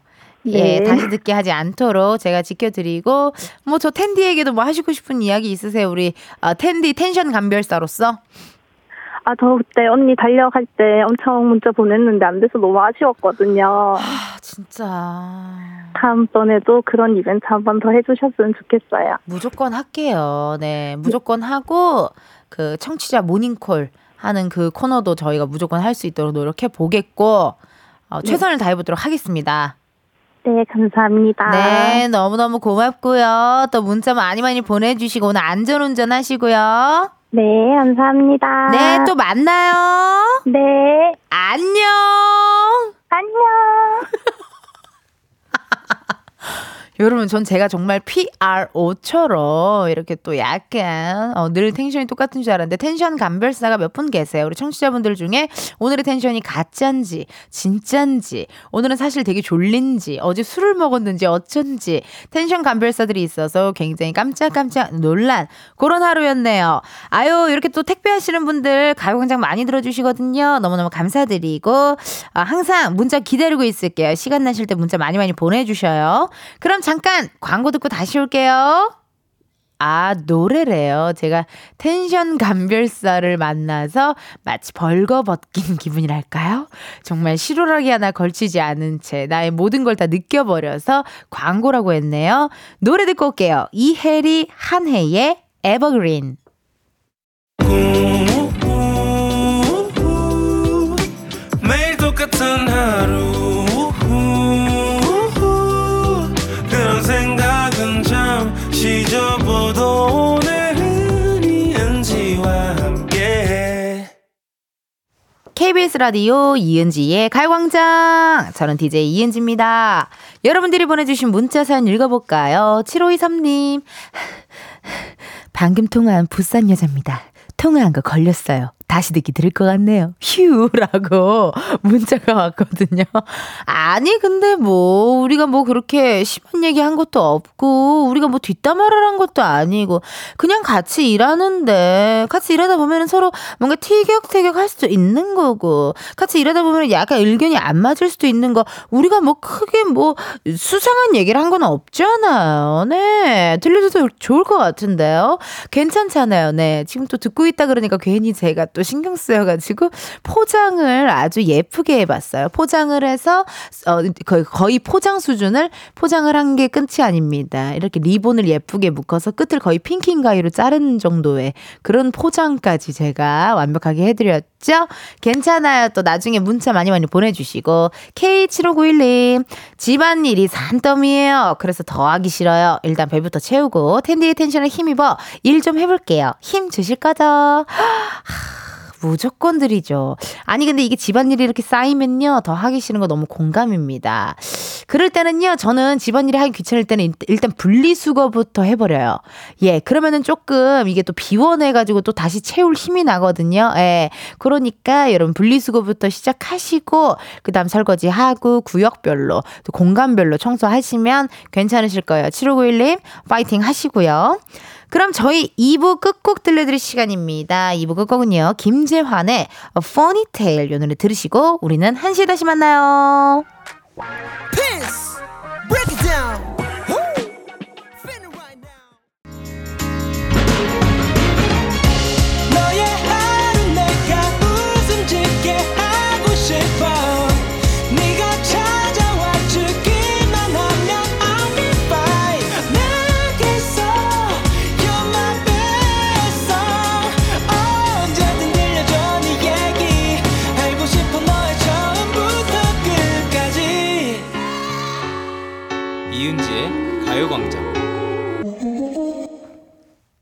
예, 네. 다시 듣게 하지 않도록 제가 지켜드리고 뭐 저 텐디에게도 뭐 하시고 싶은 이야기 있으세요? 우리 어, 텐디 텐션 감별사로서. 아, 저 그때 언니 달려갈 때 엄청 문자 보냈는데 안 돼서 너무 아쉬웠거든요. 아 진짜 다음번에도 그런 이벤트 한 번 더 해주셨으면 좋겠어요. 무조건 할게요. 네, 무조건 하고 그 청취자 모닝콜 하는 그 코너도 저희가 무조건 할 수 있도록 노력해 보겠고 어, 최선을 다해 보도록 하겠습니다. 네, 감사합니다. 네, 너무너무 고맙고요. 또 문자 많이 많이 보내주시고 오늘 안전운전 하시고요. 네, 감사합니다. 네, 또 만나요. 네, 안녕. 안녕. 여러분, 전 제가 정말 프로처럼 이렇게 또 약간 어, 늘 텐션이 똑같은 줄 알았는데 텐션 감별사가 몇 분 계세요. 우리 청취자분들 중에 오늘의 텐션이 가짠지 진짠지 오늘은 사실 되게 졸린지 어제 술을 먹었는지 어쩐지 텐션 감별사들이 있어서 굉장히 깜짝깜짝 놀란 그런 하루였네요. 아유 이렇게 또 택배하시는 분들 가요광장 많이 들어주시거든요. 너무너무 감사드리고 아, 항상 문자 기다리고 있을게요. 시간 나실 때 문자 많이 많이 보내주셔요. 그럼 잠깐 광고 듣고 다시 올게요. 아, 노래래요. 제가 텐션 감별사를 만나서 마치 벌거벗긴 기분이랄까요? 정말 실오라기 하나 걸치지 않은 채 나의 모든 걸 다 느껴버려서 광고라고 했네요. 노래 듣고 올게요. 이혜리 한혜의 에버그린. 매 KBS 라디오 이은지의 가요광장. 저는 DJ 이은지입니다. 여러분들이 보내주신 문자 사연 읽어볼까요? 7523님. 방금 통화한 부산 여자입니다. 통화한 거 걸렸어요. 다시 듣기 들을 것 같네요. 휴라고 문자가 왔거든요. 아니 근데 뭐 우리가 뭐 그렇게 심한 얘기 한 것도 없고 우리가 뭐 뒷담화를 한 것도 아니고 그냥 같이 일하는데 같이 일하다 보면 서로 뭔가 티격태격 할 수도 있는 거고 같이 일하다 보면 약간 의견이 안 맞을 수도 있는 거 우리가 뭐 크게 뭐 수상한 얘기를 한 건 없잖아요. 네 들려줘도 좋을 것 같은데요. 괜찮잖아요. 네 지금 또 듣고 있다 그러니까 괜히 제가 또또 신경 쓰여가지고 포장을 아주 예쁘게 해봤어요. 포장을 해서 어, 거의, 거의 포장 수준을 포장을 한 게 끝이 아닙니다. 이렇게 리본을 예쁘게 묶어서 끝을 거의 핑킹 가위로 자른 정도의 그런 포장까지 제가 완벽하게 해드렸죠. 괜찮아요. 또 나중에 문자 많이 많이 보내주시고 K7591님 집안일이 산더미예요. 그래서 더 하기 싫어요. 일단 배부터 채우고 텐디의 텐션을 힘입어 일 좀 해볼게요. 힘 주실 거죠? 무조건 드리죠. 아니, 근데 이게 집안일이 이렇게 쌓이면요. 더 하기 싫은 거 너무 공감입니다. 그럴 때는요. 저는 집안일이 하기 귀찮을 때는 일단 분리수거부터 해버려요. 예. 그러면은 조금 이게 또 비워내가지고 또 다시 채울 힘이 나거든요. 예. 그러니까 여러분 분리수거부터 시작하시고, 그 다음 설거지하고, 구역별로, 또 공간별로 청소하시면 괜찮으실 거예요. 7591님, 파이팅 하시고요. 그럼 저희 2부 끝곡 들려드릴 시간입니다. 2부 끝곡은요. 김재환의 Funny Tale 요 노래 들으시고 우리는 1시에 다시 만나요. Peace.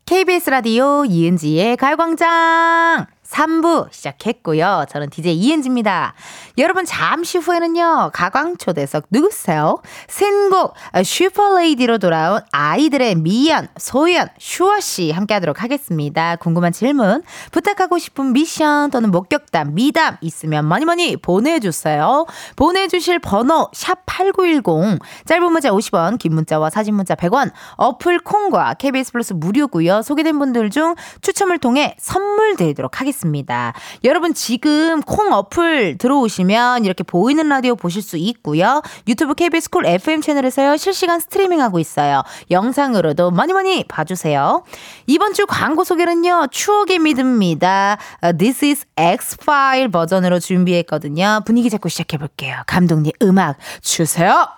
KBS 라디오 이은지의 가요광장 3부 시작했고요. 저는 DJ 이은지입니다. 여러분 잠시 후에는요. 가광초대석 누구세요? 신곡 슈퍼레이디로 돌아온 아이들의 미연, 소연, 슈아씨 함께하도록 하겠습니다. 궁금한 질문, 부탁하고 싶은 미션 또는 목격담, 미담 있으면 많이 많이 보내주세요. 보내주실 번호 샵 8910 짧은 문자 50원 긴 문자와 사진 문자 100원 어플 콩과 KBS 플러스 무료고요. 소개된 분들 중 추첨을 통해 선물 드리도록 하겠습니다. 있습니다. 여러분 지금 콩 어플 들어오시면 이렇게 보이는 라디오 보실 수 있고요. 유튜브 KBS 쿨 FM 채널에서요. 실시간 스트리밍하고 있어요. 영상으로도 많이 많이 봐주세요. 이번 주 광고 소개는요. 추억의 미드입니다. This is X-File 버전으로 준비했거든요. 분위기 잡고 시작해볼게요. 감독님 음악 주세요.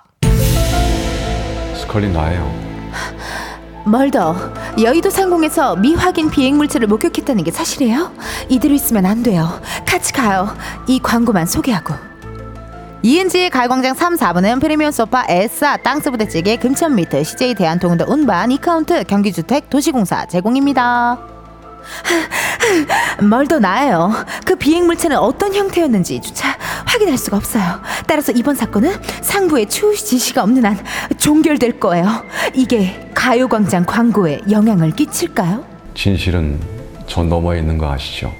스컬리 나예요. 멀더 여의도 상공에서 미확인 비행 물체를 목격했다는 게 사실이에요? 이대로 있으면 안 돼요. 같이 가요. 이 광고만 소개하고. 이은지의 가요광장 3, 4부는 프리미엄 소파, 에싸, 땅스부대찌개, 금천미트, CJ 대한통운 더 운반, 이카운트, 경기주택, 도시공사 제공입니다. 멀더 나예요. 그 비행 물체는 어떤 형태였는지 주차 확인할 수가 없어요. 따라서 이번 사건은 상부의 추후 지시가 없는 한 종결될 거예요. 이게 가요광장 광고에 영향을 끼칠까요? 진실은 저 너머에 있는 거 아시죠?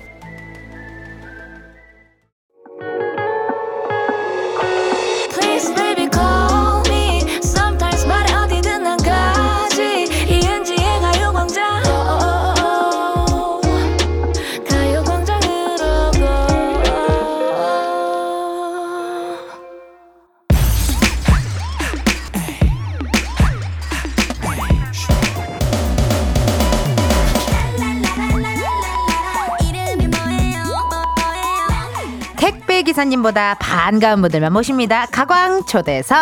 기사님보다 반가운 분들만 모십니다. 가광 초대석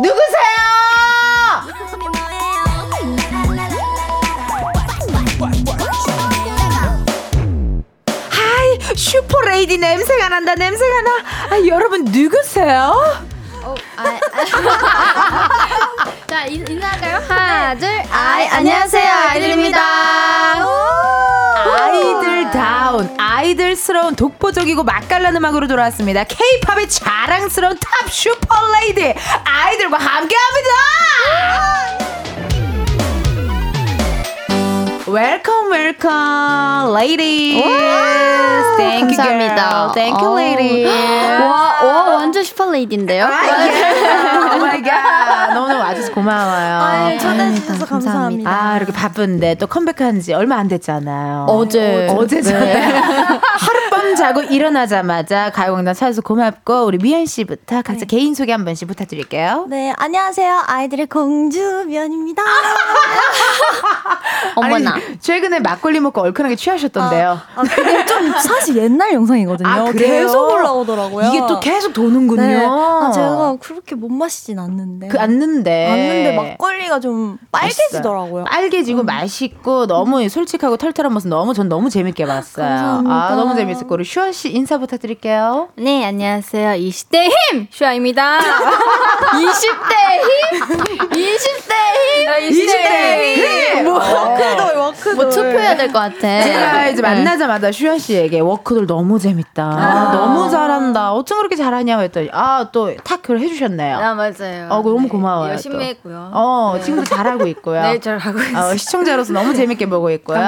누구세요? Hi Super Lady 냄새가 난다 냄새가 나. 아, 여러분 누구세요? 어, 아, 아. 자 인, 인사할까요? 하나 둘 아이 안녕하세요 아이들입니다 아이들 다운 아이들스러운 독보적이고 맛깔난 음악으로 돌아왔습니다. K-팝의 자랑스러운 탑 슈퍼레이디. 아이들과 함께합니다 welcome welcome ladies Thank 감사합니다 you girl. Thank you 어. ladies 와, 와 완전 슈퍼레이디인데요 아, 예. Oh my god. 너무너무 와줘서 고마워요. 초대해 주셔서 감사합니다 아, 이렇게 바쁜데 또 컴백한 지 얼마 안 됐잖아요. 어제. 어제잖아요. 하룻 밤 자고 일어나자마자 가요광장 찾아서 고맙고, 우리 미연 씨부터 각자 개인 소개 한 번씩 부탁드릴게요. 네, 안녕하세요. 아이들의 공주 미연입니다. 어머나 아니, 최근에 막걸리 먹고 얼큰하게 취하셨던데요. 아, 그게 좀 사실 옛날 영상이거든요. 아? 계속 올라오더라고요. 이게 또 계속 도는군요. 네. 아, 제가 그렇게 못 마시진 않는데. 그 앉는데. 않는데 막걸리가 좀 빨개지더라고요. 빨개지고 맛있고 너무 솔직하고 털털한 모습 너무 전 너무 재밌게 봤어요. 감사합니다. 아 너무 재밌었고 우리 슈아 씨 인사 부탁드릴게요. 네 안녕하세요 20대 힘 슈아입니다 20대 힘 20대 힘 20대 힘! 뭐, 워크돌, 워크돌. 뭐 투표해야 될 것 같아 제가 이제 네. 만나자마자 슈아 씨에게 워크돌 너무 재밌다. 아, 너무 잘한다. 어쩜 그렇게 잘하냐고 했더니 아또 타크를 해주셨네요. 아 맞아요 어, 너무 고마워요, 열심히 또. 했고요 어 지금도 잘하고 있고요. 네 잘하고 있어요 어, 시청자로서 너무 재밌게 보고 있고요.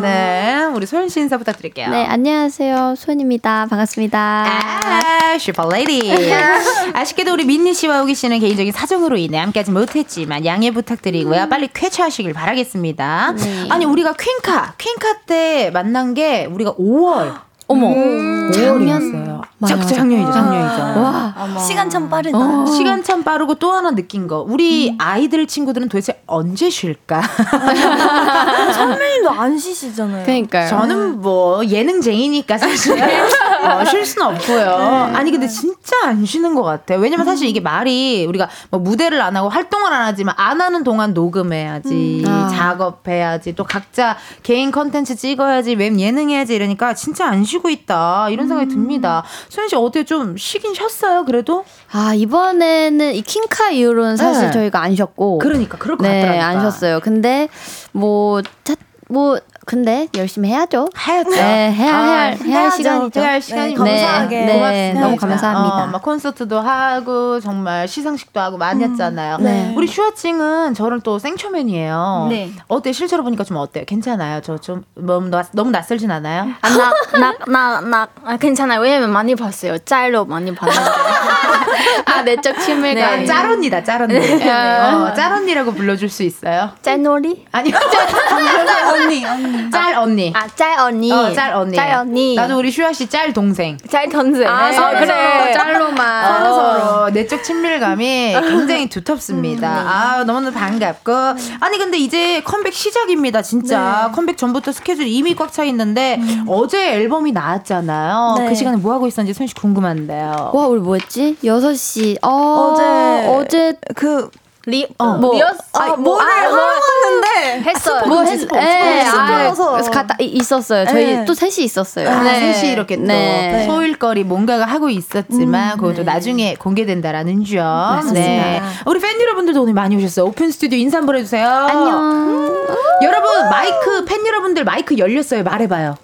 네, 우리 소연 씨 인사 부탁드릴게요. 네 안녕하세요 소연입니다 반갑습니다 아, 슈퍼레이디. 아쉽게도 우리 민니 씨와 우기 씨는 개인적인 사정으로 인해 함께하지 못했지만 양해 부탁드리고요. 빨리 쾌차하시길 바라겠습니다. 아니 우리가 퀸카, 퀸카 때 만난 게 우리가 5월. 어머 음, 작년 5월이었어요. 작, 작년이죠, 작년이죠. 와 시간 참 빠르다. 어. 시간 참 빠르고 또 하나 느낀 거. 우리 아이들 친구들은 도대체 언제 쉴까? 선배님도 안 쉬시잖아요. 그러니까요 저는 뭐 예능쟁이니까 사실 어, 쉴 수는 없고요. 아니 근데 진짜 안 쉬는 것 같아요. 왜냐면 사실 이게 말이 우리가 뭐 무대를 안 하고 활동을 안 하지만 안 하는 동안 녹음해야지, 아. 작업해야지, 또 각자 개인 컨텐츠 찍어야지, 웹 예능해야지 이러니까 진짜 안 쉬고 있다 이런 생각이 듭니다. 소연 씨 어때 좀 쉬긴 쉬었어요? 그래도? 아 이번에는 이 퀸카 이후로는 사실 네. 저희가 안 쉬었고 그러니까 그럴 것 네, 같더라니까. 안 쉬었어요. 근데 뭐, 차, 뭐 근데 열심히 해야죠. 해야죠. 네, 해야, 아, 해야, 해야 할. 시간이죠. 해야 할 시간이 네, 감사하게. 네, 고맙습니다. 너무 감사합니다. 어, 막 콘서트도 하고 정말 시상식도 하고 많이 했잖아요. 네. 우리 슈아찡은 저를 또 생초맨이에요. 네. 어때 실제로 보니까 좀 어때요? 괜찮아요? 저 좀 너무, 낯- 너무 낯설진 않아요? 아, 나, 나, 나, 나, 아, 괜찮아요. 왜냐면 많이 봤어요. 짤로 많이 봤는데. 아, 내적 친밀감. 아, 짤언니다, 짤 언니. 어, 짤 언니라고 불러줄 수 있어요? 짤놀이? 아니요. 언니, 언니. 짤 언니. 아, 짤 언니. 어, 짤 언니. 짤 언니. 나도 우리 슈아 씨 짤 동생. 짤 동생. 아, 네. 서로 그래. 서로 짤로만. 서로 서로 내적 친밀감이 굉장히 두텁습니다. 아 너무너무 반갑고 아니 근데 이제 컴백 시작입니다. 진짜 컴백 전부터 스케줄이 이미 꽉 차 있는데 어제 앨범이 나왔잖아요. 네. 그 시간에 뭐 하고 있었는지 소연 씨 궁금한데요. 와, 우리 뭐 했지? 6시. 어, 어제- 어제 그, 리, 어. 뭐, 리허, 아, 뭐를 하러 갔는데. 했어요. 뭐 했, 스포, 예, 스포, 아. 그래서 갔다, 이- 있었어요. 저희 네. 또 셋이 있었어요. 아, 네. 셋이 이렇게 또 네. 소일거리 뭔가가 하고 있었지만 그것도 나중에 공개된다라는 점. 네. 우리 팬 여러분들도 오늘 많이 오셨어요. 오픈 스튜디오 인사 한번 해주세요. 안녕. 여러분 마이크 팬 여러분들 마이크 열렸어요. 말해봐요.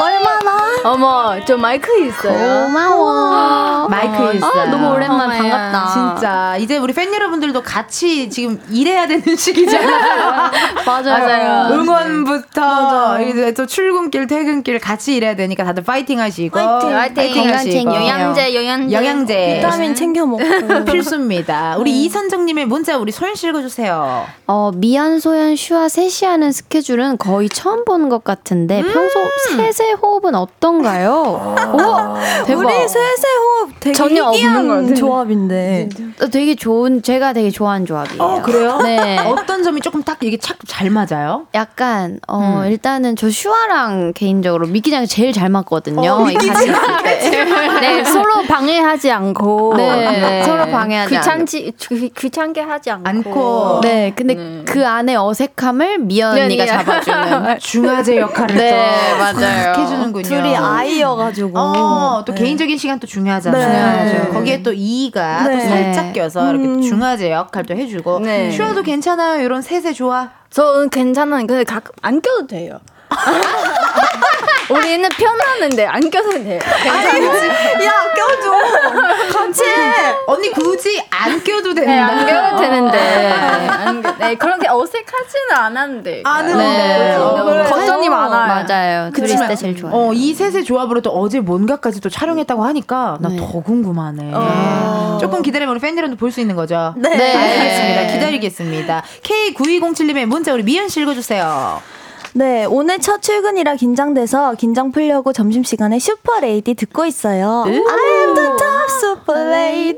얼마나? 어머, 저 마이크 있어요. 고마워. 마이크 있어요. 아, 너무 오랜만 어머야. 반갑다. 진짜 이제 우리 팬 여러분들도 같이 지금 일해야 되는 시기잖아요. 맞아요. 응원부터 이제 또 출근길 퇴근길 같이 일해야 되니까 다들 파이팅 하시고 파이팅. 화이팅. 하시고 영양제, 영양제. 영양제 비타민 챙겨 먹고. 필수입니다. 우리 이선정님의 문자 우리 소연 씨 읽어주세요. 어, 미연, 소연, 슈아 셋이 하는 스케줄은 거의 처음 보는 것 같은데 평소 셋의 호흡은 어떤 어떤가요? 오, 대박. 우리 셋의 호흡 되게 전혀 없는. 조합인데. 어, 되게 좋은 제가 되게 좋아하는 조합이에요. 어, 그래요? 네. 어떤 점이 조금 딱 이게 착 잘 맞아요? 약간 어 음. 일단은 저 슈아랑 개인적으로 미끼장이 제일 잘 맞거든요. 어, 이 같이. 네, 서로 방해하지 않고. 네, 서로 방해하지 귀찮지, 귀, 귀찮게 하지 않고. 않고. 네, 근데 네. 그 안에 어색함을 미연 언니가. 잡아주는. 중화제 역할을 네, 또 맞아요. 해주는군요. 둘이 아이여가지고. 어, 또 네. 개인적인 시간 또 중요하잖아요. 네. 중요하죠. 거기에 또 이가 또 네. 살짝 껴서 이렇게 음. 중화제 역할도 해주고. 네. 슈아도 괜찮아요. 이런 셋의 조화. 저는 괜찮아요. 근데 가끔 안 껴도 돼요. 우리는 편하는데 안 껴도 돼요. 야, 껴줘. 같이 해. 언니 굳이 안 껴도 된다. 네, 안 껴도 되는데. 안 껴- 네, 그렇게 어색하지는 않았는데. 않은데. 네. 어. 걱정이 많아요. 맞아요. 둘이 있을 때 제일 좋아요. 어, 이 셋의 조합으로 또 어제 뭔가까지 또 촬영했다고 하니까 나더 네. 궁금하네. 어. 조금 기다리면 우리 팬들한테 볼수 있는 거죠? 네. 네. 알겠습니다. 기다리겠습니다. K9207님의 문자 우리 미연 씨 읽어주세요. 네, 오늘 첫 출근이라 긴장돼서 긴장 풀려고 점심시간에 슈퍼레이디 듣고 있어요. I am the top super lady.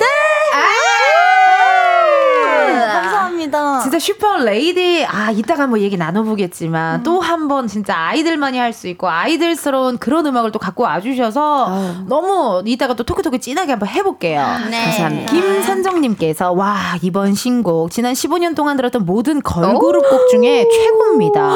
감사합니다. 진짜 슈퍼 레이디 아 이따가 한번 얘기 나눠보겠지만 또 한 번 진짜 아이들만이 할 수 있고 아이들스러운 그런 음악을 또 갖고 와주셔서 너무 이따가 또 토크토크 진하게 한번 해볼게요. 네. 감사합니다. 김선정님께서 와 이번 신곡 지난 15년 동안 들었던 모든 걸그룹 곡 중에 최고입니다.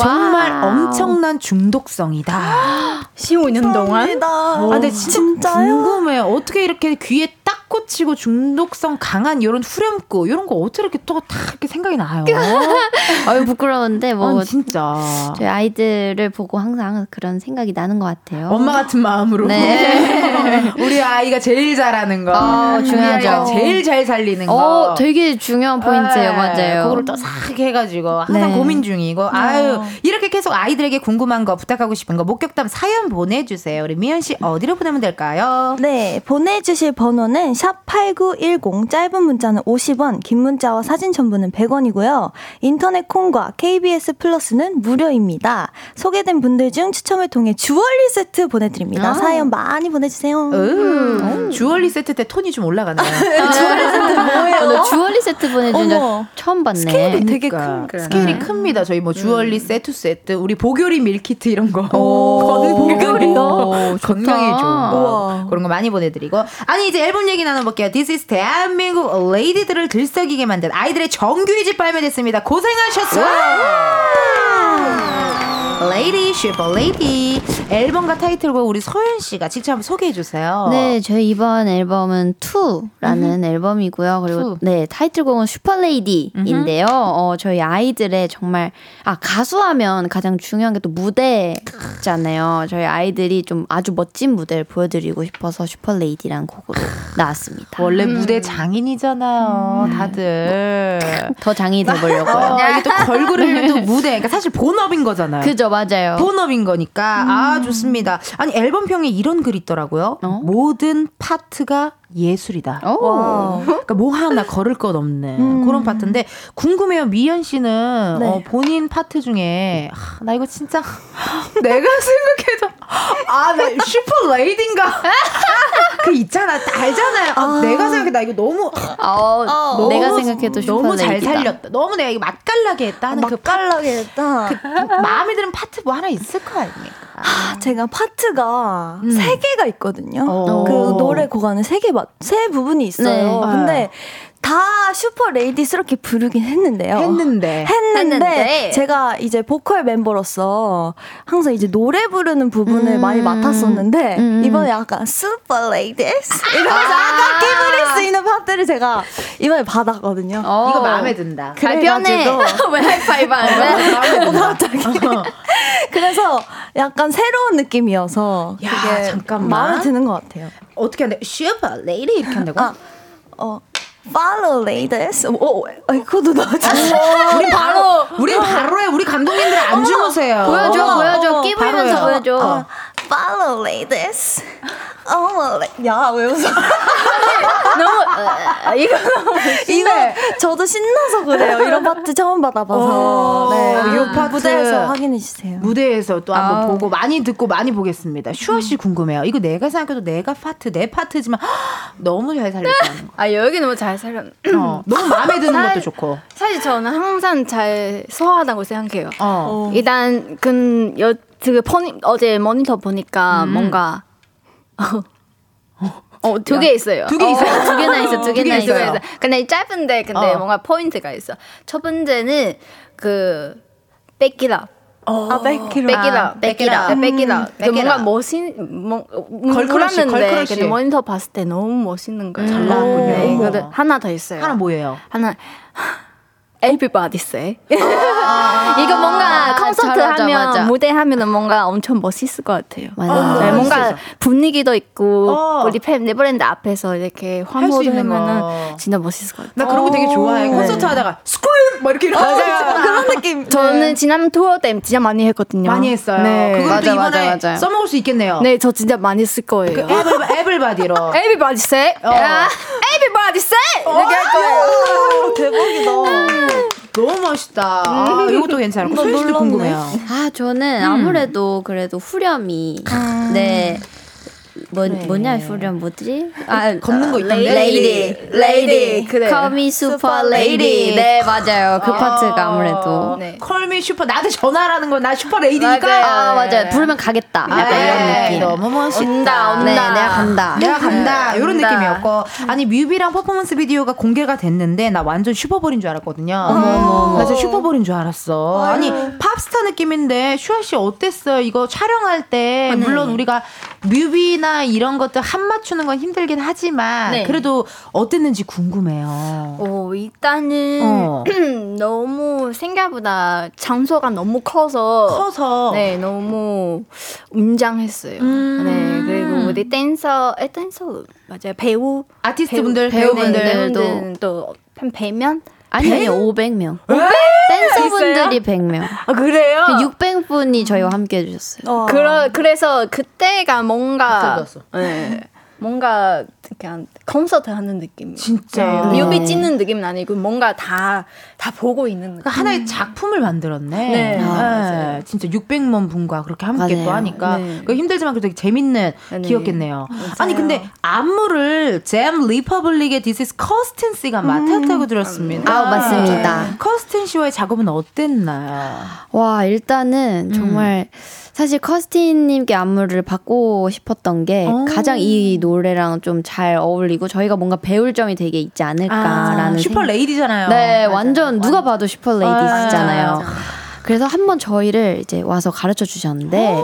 정말 와우. 엄청난 중독성이다. 15년 동안? 아, 근데 진짜 진짜요? 궁금해요. 어떻게 이렇게 귀에 딱 꽂히고 중독성 강한 이런 후렴구 이런 거 어떻게 이렇게 또 다 이렇게 생각이 나요? 아유 부끄러운데 뭐 아니, 진짜 저희 아이들을 보고 항상 그런 생각이 나는 것 같아요. 엄마 같은 마음으로 네. 우리 아이가 제일 잘하는 거, 어, 중요하죠. 제일 잘 살리는 거. 어, 되게 중요한 포인트예요, 네, 맞아요. 그거를 또싹 해가지고 항상 네. 고민 중이고 아유 이렇게 계속 아이들에게 궁금한 거 부탁하고 싶은 거 목격담 사연 보내주세요. 우리 미연 씨 어디로 보내면 될까요? 네, 보내주실 번호는 샵 8910, 짧은 문자는 50원, 긴 문자와 사진 첨부는 100원이고요. 인터넷 콩과 KBS 플러스는 무료입니다. 소개된 분들 중 추첨을 통해 주얼리 세트 보내드립니다. 아. 사연 많이 보내주세요. 음, 주얼리 세트 때 톤이 좀 올라가네요. 주얼리 세트 뭐예요? 어, 나 주얼리 세트 어머. 처음 봤네. 스케일이 되게 그러니까 큰. 스케일이 큽니다. 저희 뭐 주얼리 세트 세트, 우리 보교리 밀키트 이런 거. 오? 오, 건강에. 좋은 거. 우와. 그런 거 많이 보내드리고. 아니, 이제 앨범 얘기 나눠볼게요. This is 대한민국 레이디들을 들썩이게 만든 아이들의 정규 2집 발매됐습니다. 고생하셨어요! 레이디, 슈퍼 레이디. 앨범과 타이틀곡 우리 소연 씨가 직접 한번 소개해 주세요. 네, 저희 이번 앨범은 2라는 앨범이고요. 그리고 Two. 네, 타이틀곡은 슈퍼 레이디인데요. 어, 저희 아이들의 정말 아, 가수하면 가장 중요한 게 또 무대잖아요. 저희 아이들이 좀 아주 멋진 무대를 보여드리고 싶어서 슈퍼 레이디라는 곡으로 나왔습니다. 원래 무대 장인이잖아요, 다들. 더 장인이 돼 보려고요. 어, 이게 또 걸그룹이 또 무대, 그러니까 사실 본업인 거잖아요. 그죠, 맞아요. 본업인 거니까 아 좋습니다. 아니 앨범평에 이런 글이 있더라고요. 어? 모든 파트가 예술이다. 그러니까 뭐 하나 거를 것 없는 그런 파트인데 궁금해요. 미연 씨는 네. 어, 본인 파트 중에 아, 나 이거 진짜 내가 생각해도 아 나 슈퍼 레이디인가 그 있잖아 알잖아요. 아, 내가 생각해 나 이거 너무 어, 어, 내가 너무- 생각해도 너무 잘. 살렸다. 너무 내가 이거 맛깔나게 했다는 그 파- 맛깔나게 했다. 마음에 드는 파트 뭐 하나 있을 거 아닙니까? 아, 제가 파트가 음. 세 개가 있거든요. 어. 그 노래 구간에 세 개, 세 부분이 있어요. 네. 근데 다 슈퍼 레이디스럽게 부르긴 했는데요. 했는데 했는데, 했는데. 제가 이제 보컬 멤버로서 항상 이제 노래 부르는 부분을 음. 많이 맡았었는데 음. 이번에 약간 슈퍼 레이디스 이러면서 약간 끼 부릴 수 있는 파트를 제가 이번에 받았거든요. 어. 이거 마음에 든다. 발변해. 그래가지고 왜 하이파이브 안 해? 마음에 든다. 갑자기. 그래서 약간 새로운 느낌이어서 야, 그게 잠깐만. 마음에 드는 것 같아요. 어떻게 한대? 슈퍼 레이디 이렇게 한다고? 아, 어, follow ladies. 오, 아, 그것도 나왔지. 우리 바로 우리 바로 해. 우리 감독님들 안 주무세요. 보여줘, 어머, 보여줘. 어머, 끼 부리면서 바로요. 보여줘. follow ladies. 어머, 레- 야, 왜 웃어? 너무 어, 이거 너무 이거 저도 신나서 그래요. 이런 파트 처음 받아봐서. 네. 요 파트 무대에서 확인해 주세요. 무대에서 또 한번 아우. 보고 많이 듣고 많이 보겠습니다. 슈화 씨 궁금해요. 이거 내가 생각해도 내가 파트 내 파트지만 너무 잘 살렸다는 거. 아 여기 너무 잘 살렸. 어, 너무 마음에 드는 살- 것도 좋고. 사실 저는 항상 잘 소화하다고 생각해요. 어. 일단 그 여 그 포니, 어제 모니터 보니까 음. 뭔가 어, 두 개 있어요. 두 개 있어요? 두 개나 있어, 두두 개나 개 있어. 있어요. 근데 짧은데 근데 어. 뭔가 포인트가 있어. 첫 번째는 그 뺏기라. 아, 뺏기라. 뺏기라, 뺏기라, 음. 그. 뭔가 멋있, 뭐, 걸크러쉬, 몰랐는데 걸크러쉬. 근데 모니터 봤을 때 너무 멋있는 거예요. 잘 나왔군요. 네, 하나 더 있어요. 하나 뭐예요? 하나 Everybody say. 이거 뭔가 콘서트 잘하자, 하면 맞아. 무대 하면은 뭔가 엄청 멋있을 것 같아요. 맞아. 네, 뭔가 분위기도 있고 어. 우리 팬 네버랜드 앞에서 이렇게 수 환호를. 하면은 진짜 멋있을 것 같아요. 나 그런 거 되게 좋아해. 콘서트 하다가 scream 막 이렇게 맞아요. 그런 느낌. 저는 지난 투어 때 진짜 많이 했거든요. 많이 했어요. 네. 또 맞아, 이번에 맞아, 맞아. 써먹을 수 있겠네요. 네, 저 진짜 많이 쓸 거예요. 그 every everybody로. Everybody say. 아, Everybody say. 이렇게 할 거예요. 대박이다. 너무 멋있다. 아, 이것도 괜찮고 소연 씨도 궁금해요. 아, 저는 아무래도 그래도 후렴이 네. 뭐, 뭐냐 후렴 뭐지? 아, 걷는 거 있던데? 레이디, 레이디. 그래. Call me super lady. 네, 맞아요. 그 파트가 아무래도. 네. call me super 나한테 전화라는 건나 슈퍼 레이디니까. 맞아요. 아, 맞아요. 부르면 가겠다. 약간 네, 이런 느낌. 너무 멋있다. 온다, 온다. 네, 내가 간다. 내가 간다 이런 간다. 느낌이었고 아니 뮤비랑 퍼포먼스 비디오가 공개가 됐는데 나 완전 슈퍼볼인 줄 알았거든요. 나 진짜 슈퍼볼인 줄 알았어. 아니 팝스타 느낌인데 슈아 씨 어땠어요? 이거 촬영할 때 물론 우리가 뮤비나 이런 것들 한 맞추는 건 힘들긴 하지만 네. 그래도 어땠는지 궁금해요. 오, 일단은 어. 너무 생각보다 장소가 너무 커서 커서 네, 너무 웅장했어요. 음. 네, 그리고 우리 댄서, 에, 댄서 맞아요. 배우 아티스트 분들 배우, 배우분들 배우분들도 또한 100명? 아니, 아니, 500명. 댄서분들이 100명. 아, 그래요? 600분이 저희와 함께 해주셨어요. 그러, 그래서 그때가 뭔가 돋았어. 네, 뭔가 그냥 콘서트 하는 느낌. 진짜. 네, 뮤비 찍는 느낌은 아니고 뭔가 다다 보고 있는 느낌. 그러니까 하나의 작품을 만들었네. 네. 네, 아, 맞아요. 진짜 600만 분과 그렇게 함께 또 맞아요. 하니까 네. 그 힘들지만 그래도 되게 재밌는 네. 기억겠네요. 아니 근데 안무를 잼 리퍼블릭의 This is 커스틴 씨가 맡았다고 들었습니다. 아, 맞습니다. 커스틴 씨와의 작업은 어땠나요? 와, 일단은 정말 사실 커스틴 님께 안무를 받고 싶었던 게 오. 가장 이 노 래랑 좀 잘 어울리고 저희가 뭔가 배울 점이 되게 있지 않을까라는 슈퍼 생각- 레이디잖아요. 네, 완전 누가 봐도 슈퍼 레이디스잖아요. 맞아. 그래서 한 번 저희를 이제 와서 가르쳐 주셨는데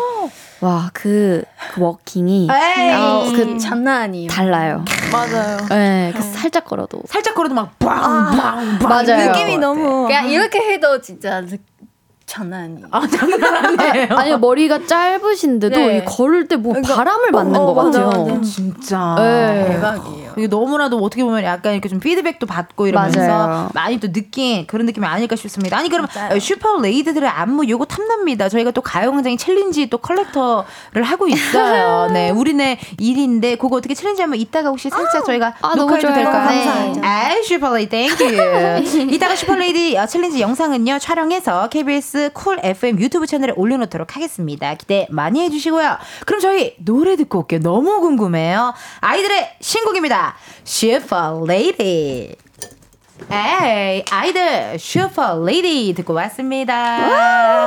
와, 그, 그 워킹이 에이. 어, 그 장난 아니에요. 달라요. 맞아요. 네, 그 살짝 걸어도 살짝 걸어도 막 빵빵빵 맞아요. 느낌이 너무. 그냥 이렇게 해도 진짜 느- 장난 아니에요. 아 장난 아니에요. 아니 머리가 짧으신데도 네. 이 걸을 때뭐 바람을 맞는 것 맞아, 같아요. 맞아. 진짜 네. 대박이에요. 이게 너무나도 어떻게 보면 약간 이렇게 좀 피드백도 받고 이러면서 맞아요. 많이 또 느낀 그런 느낌이 아닐까 싶습니다. 아니 그럼 슈퍼 레이디들의 안무 요거 탐납니다. 저희가 또 가요광장이 챌린지 또 컬렉터를 하고 있어요. 네, 우리네 일인데 그거 어떻게 챌린지 하면 이따가 혹시 살짝 저희가 아, 녹화해도. 될까요? 네. 아, 슈퍼 레이디 thank you. 이따가 슈퍼 레이디 어, 챌린지 영상은요 촬영해서 KBS 쿨 FM 유튜브 채널에 올려놓도록 하겠습니다. 기대 많이 해주시고요. 그럼 저희 노래 듣고 올게요. 너무 궁금해요. 아이들의 신곡입니다. 슈퍼 레이디. 에이, 아이들 슈퍼 레이디 듣고 왔습니다.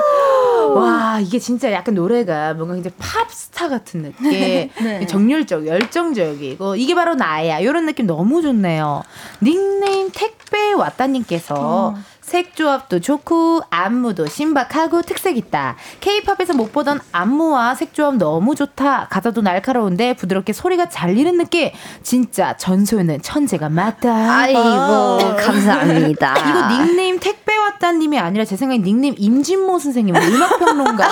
와, 이게 진짜 약간 노래가 뭔가 굉장히 팝스타 같은 느낌. 정열적, 열정적이고 이게 바로 나야. 이런 느낌 너무 좋네요. 닉네임 택배 왔다님께서 색 조합도 좋고 안무도 신박하고 특색 있다. 케이팝에서 못 보던 안무와 색 조합 너무 좋다. 가사도 날카로운데 부드럽게 소리가 잘리는 느낌. 진짜 전소연은 천재가 맞다. 아이고 감사합니다. 이거 닉네임 택배 왔다님이 아니라 제 생각엔 닉네임 임진모 선생님 음악평론가.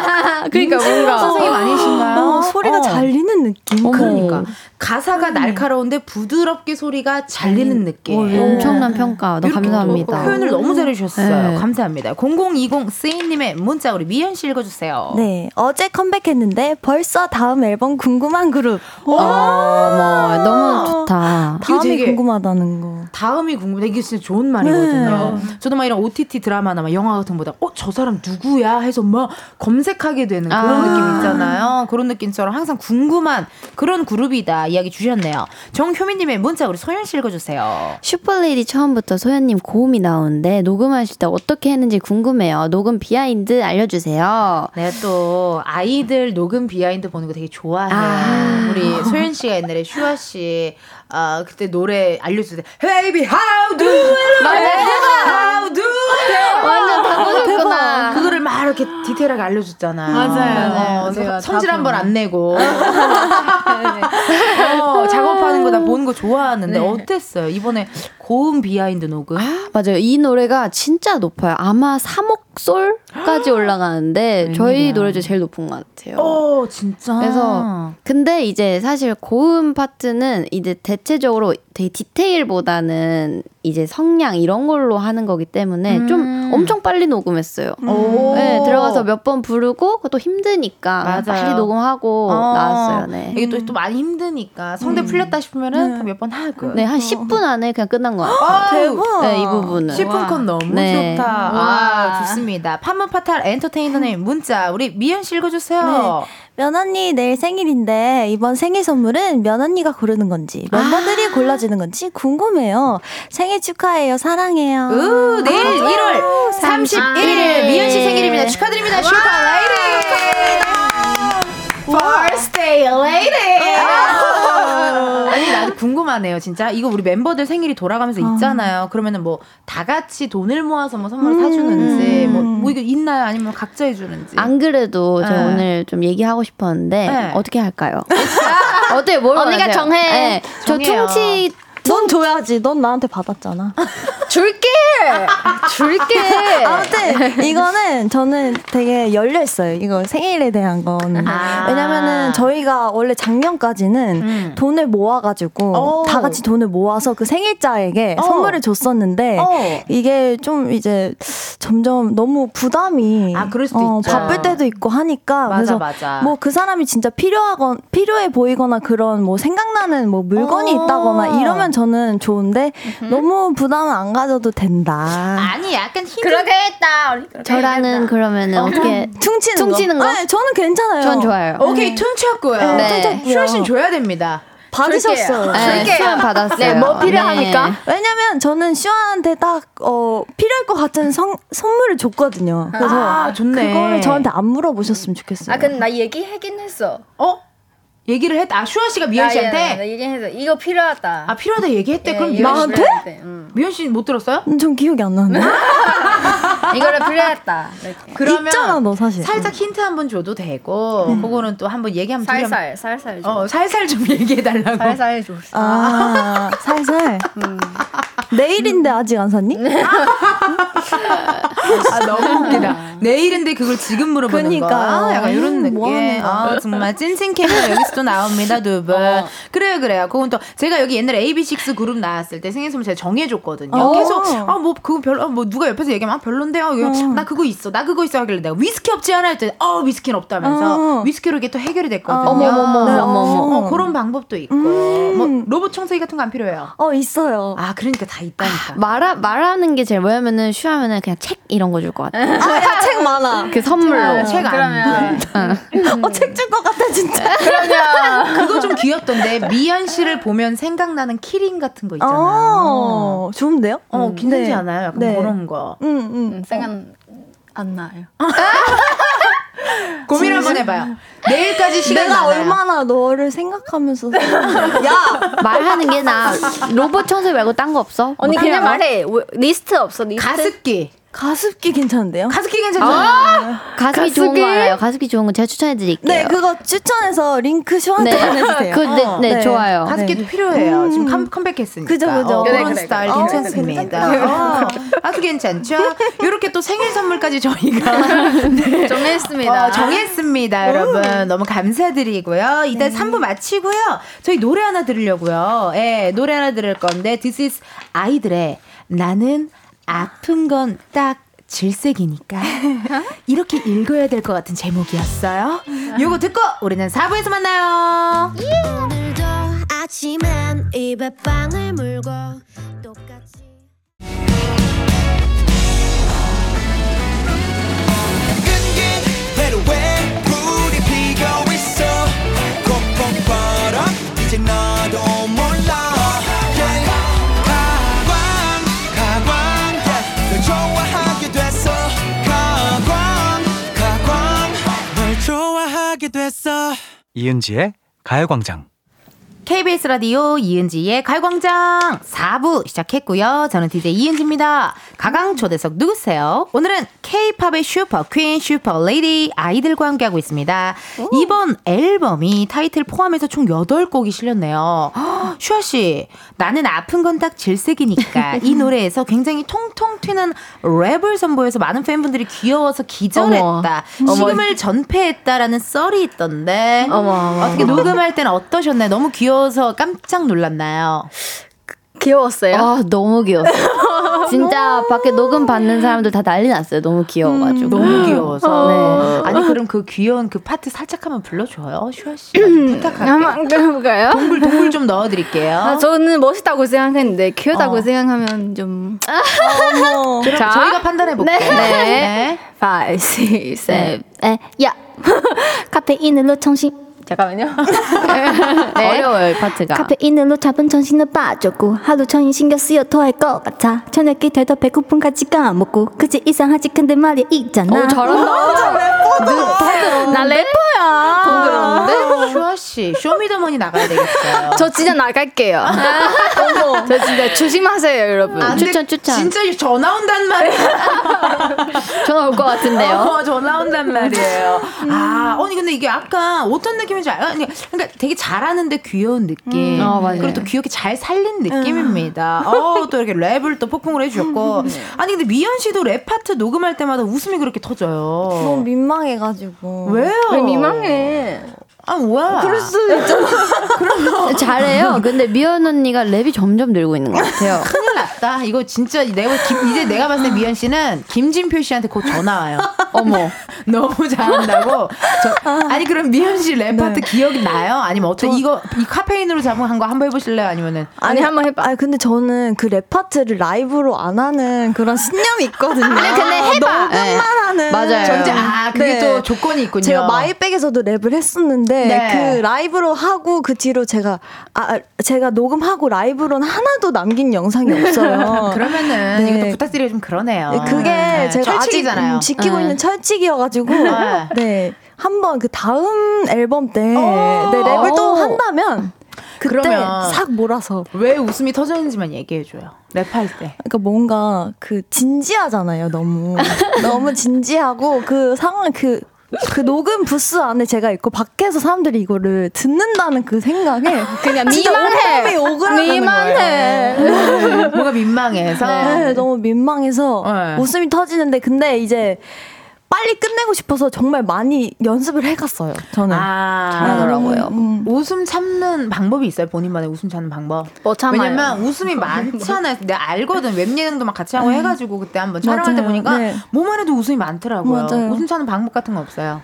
그러니까 뭔가 선생님 아니신가요? 어, 소리가 어. 잘리는 느낌. 그러니까 가사가 음. 날카로운데 부드럽게 소리가 잘리는 느낌. 오, 네. 엄청난 평가. 너무 감사합니다. 표현을 너무 잘해주셨어요. 네. 감사합니다. 0020 스인님의 문자 우리 미연 씨 읽어주세요. 네, 어제 컴백했는데 벌써 다음 앨범 궁금한 그룹. 오, 뭐 너무 좋다. 다음이 궁금하다는 거. 다음이 궁금해. 이게 진짜 좋은 말이거든요. 네. 저도 막 이런 OTT 드라마나 막 영화 같은 거보다 어 저 사람 누구야 해서 막 검색하게 되는 그런 아. 느낌 있잖아요. 그런 느낌처럼 항상 궁금한 그런 그룹이다 이야기 주셨네요. 정효민님의 문자 우리 소연 씨 읽어주세요. 슈퍼레이디 처음부터 소연님 고음이 나오는데 녹음하실 때 어떻게 했는지 궁금해요. 녹음 비하인드 알려주세요. 내가 또 아이들 녹음 비하인드 보는 거 되게 좋아해요. 아. 우리 소연 씨가 옛날에 슈화 씨 아, 그때 노래 알려줄 때 Baby how do it? how do? 완전 다 보셨구나. 그거를 막 이렇게 디테일하게 알려줬잖아. 맞아요. 어, 네, 성질 한 번 안 내고 어, 작업하는 거 나 보는 거 좋아하는데 네. 어땠어요? 이번에 고음 behind 녹음? 아, 맞아요. 이 노래가 진짜 높아요. 아마 3옥 솔까지 올라가는데 저희 노래 중 제일 높은 것 같아요. 오, 진짜. 그래서 근데 이제 사실 고음 파트는 이제 대체적으로 되게 디테일보다는 이제 성량 이런 걸로 하는 거기 때문에 음. 좀 엄청 빨리 녹음했어요. 음. 네, 들어가서 몇 번 부르고 또 힘드니까 맞아요. 빨리 녹음하고 어. 나왔어요. 네. 이게 또, 또 많이 힘드니까 성대 음. 풀렸다 싶으면은 네. 몇번 하고. 네, 한 어. 10분 안에 그냥 끝난 거 같아요. 대박. 네, 이 부분은. 10분 컷 너무 네. 좋다. 와, 좋습니다. 판문파탈 엔터테이너님 문자 우리 미연 씨 읽어주세요. 네. 면 언니 내일 생일인데 이번 생일 선물은 면 언니가 고르는 건지 멤버들이 아~ 골라주는 건지 궁금해요. 생일 축하해요. 사랑해요. 우, 내일 아~ 1월 31일 미연 씨 생일입니다. 축하드립니다. Super Lady. Birthday lady. 궁금하네요 진짜 이거 우리 멤버들 생일이 돌아가면서 어. 있잖아요 그러면은 뭐 다 같이 돈을 모아서 뭐 선물 음. 사주는지 뭐, 뭐 이거 있나요 아니면 각자 해주는지 안 그래도 네. 저 오늘 좀 얘기하고 싶었는데 네. 어떻게 할까요 어때 뭘 언니가 정해 네. 저 퉁치 넌 줘야지. 넌 나한테 받았잖아. 줄게! 줄게! 아무튼, 이거는 저는 되게 열려있어요. 이거 생일에 대한 건. 아~ 왜냐면은 저희가 원래 작년까지는 음. 돈을 모아가지고 오. 다 같이 돈을 모아서 그 생일자에게 오. 어. 선물을 줬었는데 오. 어. 이게 좀 이제 점점 너무 부담이. 아, 그럴 수도 어, 있죠. 바쁠 때도 있고 하니까. 맞아, 그래서 맞아. 뭐 그 사람이 진짜 필요하건, 필요해 보이거나 그런 뭐 생각나는 뭐 물건이 어. 있다거나 이러면 저는 좋은데 음흠. 너무 부담을 안 가져도 된다. 아니 약간 힌트. 그러겠다. 저라는 그러면은 어. 떻게 퉁치는, 퉁치는 거? 거? 네, 저는 괜찮아요. 전 좋아요. 오케이 네. 퉁쳤고요. 네. 퉁쳤고요. 슈 줘야 됩니다. 받으셨어요. 네, 수연 받았어요. 네, 뭐 필요합니까? 네. 왜냐면 저는 시원한테 딱, 어, 필요할 것 같은 성, 선물을 줬거든요. 그래서. 아, 좋네. 그거를 저한테 안 물어보셨으면 좋겠어요. 아, 근데 나 얘기하긴 했어. 어? 얘기를 했다. 아, 슈아 씨가 미연 씨한테? 나 얘기해서 이거 필요하다. 아, 필요하다 얘기했대. 예, 그럼 미연 나한테? 응. 미연 씨못 들었어요? 음, 전 기억이 안 나는데. 이거를 필요했다. 이렇게. 그러면 있잖아, 너 사실. 살짝 힌트 한 번 줘도 되고, 음. 그거는 또 한번 얘기 한번 살살, 살살. 좀. 어, 살살 좀 얘기해 달라고. 살살 해줘. 아, 살살. 음. 내일인데 아직 안 샀니? 아, 너무 웃기다. 내일인데 그걸 지금 물어보는 그러니까. 거야. 약간 이런 음, 느낌. 뭐 아, 정말 찐친 캐릭터 여기 서또 나옵니다, 두 분. 어. 그래요, 그래요. 그건 또 제가 여기 옛날에 AB6 그룹 나왔을 때 생일 선물 제가 정해줬거든요. 어. 계속 아, 뭐 그거 별로 뭐 누가 옆에서 얘기하면 아, 별론데요. 어. 나 그거 있어. 나 그거 있어 하길래 내가 위스키 없지 않아 할때 어, 위스키는 없다면서 어. 위스키로 이게 또 해결이 됐거든요. 어머머머. 네, 어머머. 어, 그런 방법도 있고. 음. 뭐 로봇 청소기 같은 거 안 필요해요. 어, 있어요. 아, 그러니까 다 있다니까. 아, 말하 말하는 게 제일 뭐냐면은 쉬하면은 그냥 책 이런 거 줄 것 같아. 아, 책 많아. 그 선물로. 책 안. 어, 책 줄 것 같아 진짜. 그러면 그거 좀 귀엽던데 미연 씨를 보면 생각나는 키링 같은 거 있잖아요. 어, 좋은데요? 어, 음, 괜찮지 네. 않아요? 약간 네. 그런 거. 음, 음. 음 생각 안 나요. 고민 한번 해봐요. 내일까지 시간 내가 많아요. 얼마나 너를 생각하면서 야 말하는 게 나 로봇 청소 말고 딴 거 없어? 언니 뭐 그냥 말해 리스트 없어 리스트? 가습기 가습기 괜찮은데요? 가습기 괜찮죠? 아~ 가습기, 가습기, 좋은 거 알아요. 가습기 좋은 거 제가 추천해 드릴게요. 네, 그거 추천해서 링크 저한테 네. 보내주세요. 그, 네, 네, 네, 좋아요. 가습기도 네. 필요해요. 음. 지금 컴, 컴백했으니까. 그죠, 그죠. 어, 그런 그래, 스타일 그래. 괜찮습니다. 어, 아주 괜찮죠? 이렇게 또 생일 선물까지 저희가 네. 정했습니다. 어, 정했습니다, 여러분. 너무 감사드리고요. 이따 네. 3부 마치고요. 저희 노래 하나 들으려고요. 예, 노래 하나 들을 건데, This is 아이들의 나는 아픈 건 딱 질색이니까 이렇게 읽어야 될 것 같은 제목이었어요. 요거 듣고 우리는 4부에서 만나요. 오늘도 아침엔 입에 빵을 물고 똑같이 이제 너도 몰라 이은지의 가요광장. KBS 라디오 이은지의 가요광장 4부 시작했고요. 저는 DJ 이은지입니다. 가강 초대석 누구세요? 오늘은 K-팝의 Super Queen, Super Lady 아이들과 함께하고 있습니다. 오. 이번 앨범이 타이틀 포함해서 총 8곡이 실렸네요. 슈아 씨, 나는 아픈 건 딱 질색이니까 이 노래에서 굉장히 통통 튀는 랩을 선보여서 많은 팬분들이 귀여워서 기절했다. 어머. 지금을 전폐했다라는 썰이 있던데 어머, 어머, 어떻게 녹음할 때는 어떠셨나요? 너무 귀여 워서 깜짝 놀랐나요? 귀여웠어요. 아, 너무 귀여웠어요. 진짜 밖에 녹음 받는 사람들 다 난리 났어요. 너무 귀여워가지고. 음, 너무 귀여워서. 네. 아니, 그럼 그 귀여운 그 파트 살짝 한번 불러줘요. 슈아 씨. 부탁할게요. 한번 그럴까요? 동굴, 동굴 좀 넣어드릴게요. 아, 저는 멋있다고 생각했는데, 귀여다고 어. 생각하면 좀. 어머. 자, 저희가 판단해볼게요. 네. 네. 5, 6, 7, 8. 야! 카페인으로 정신. 잠깐만요. 네. 어려워요, 이 파트가. 카페인으로 잡은 정신을 빠졌고 하루 종일 신경 쓰여 토할 것 같아. 저녁이 돼도 배고픈 같이 까먹고 그치 이상하지 근데 말이야 있잖아. 오, 잘한다. 나 래퍼야. 돈 들었는데? 슈아 씨, 쇼미더머니 나가야 되겠어요. 저 진짜 나갈게요. 어머. 저 진짜 조심하세요, 여러분. 아, 추천, 추천. 진짜 전화 온단 말이에요. 전화 올 것 같은데요. 어, 전화 온단 말이에요. 아, 아니 근데 이게 약간 어떤 느낌 인지 알아요? 그러니까 되게 잘하는데 귀여운 느낌. 음. 어, 그리고 또 귀엽게 잘 살린 느낌입니다. 어, 또 이렇게 랩을 또 폭풍을 해주셨고. 아니 근데 미연 씨도 랩 파트 녹음할 때마다 웃음이 그렇게 터져요. 너무 민망해가지고. 왜요? 왜 민망해? 아, 뭐야. 그럴 수도 있잖아. 그러면. 잘해요. 근데 미연 언니가 랩이 점점 늘고 있는 것 같아요. 큰일 났다. 이거 진짜 내가, 김, 이제 내가 봤을 때 미연 씨는 김진표 씨한테 곧 전화 와요. 어머. 너무 잘한다고. 저, 아니, 그럼 미연 씨 랩 파트 네. 기억이 나요? 아니면 어떤, 저, 이거, 이 카페인으로 잡은 거 한번 해보실래요? 아니면은. 아니, 한번 해봐. 아니, 근데 저는 그 랩 파트를 라이브로 안 하는 그런 신념이 있거든요. 아니, 근데 해봐. 녹음만 네. 하는. 맞아요. 전제, 아, 그게 네. 또 조건이 있군요. 제가 My Bag에서도 랩을 했었는데, 했는데 네. 그 라이브로 하고 그 뒤로 제가 아 제가 녹음하고 라이브로는 하나도 남긴 영상이 없어요. 그러면은 네. 이것도 부탁드리기 좀 그러네요. 네, 그게 네. 제가 철칙이잖아요. 아직 지키고 네. 있는 철칙이어가지고 네. 네. 한번 그 다음 앨범 때 네, 랩을 또 한다면 그때 그러면 싹 몰아서 왜 웃음이 터졌는지만 얘기해줘요. 랩할 때. 그러니까 뭔가 그 진지하잖아요. 너무 너무 진지하고 그 상황 그 그 녹음 부스 안에 제가 있고 밖에서 사람들이 이거를 듣는다는 그 생각에 그냥 민망해. 민망해. 뭔가 민망해서. 네, 너무 민망해서 네. 웃음이 터지는데 근데 이제 빨리 끝내고 싶어서 정말 많이 연습을 해갔어요. 저는 아, 잘하더라고요. 음. 웃음 참는 방법이 있어요. 본인만의 웃음 참는 방법. 뭐 참아요? 왜냐면 웃음이 많잖아요. 내가 알거든. 웹 예능도 막 같이 하고 네. 해가지고 그때 한번 촬영할 때 보니까 네. 뭐만 해도 웃음이 많더라고요. 맞아요. 웃음 참는 방법 같은 거 없어요.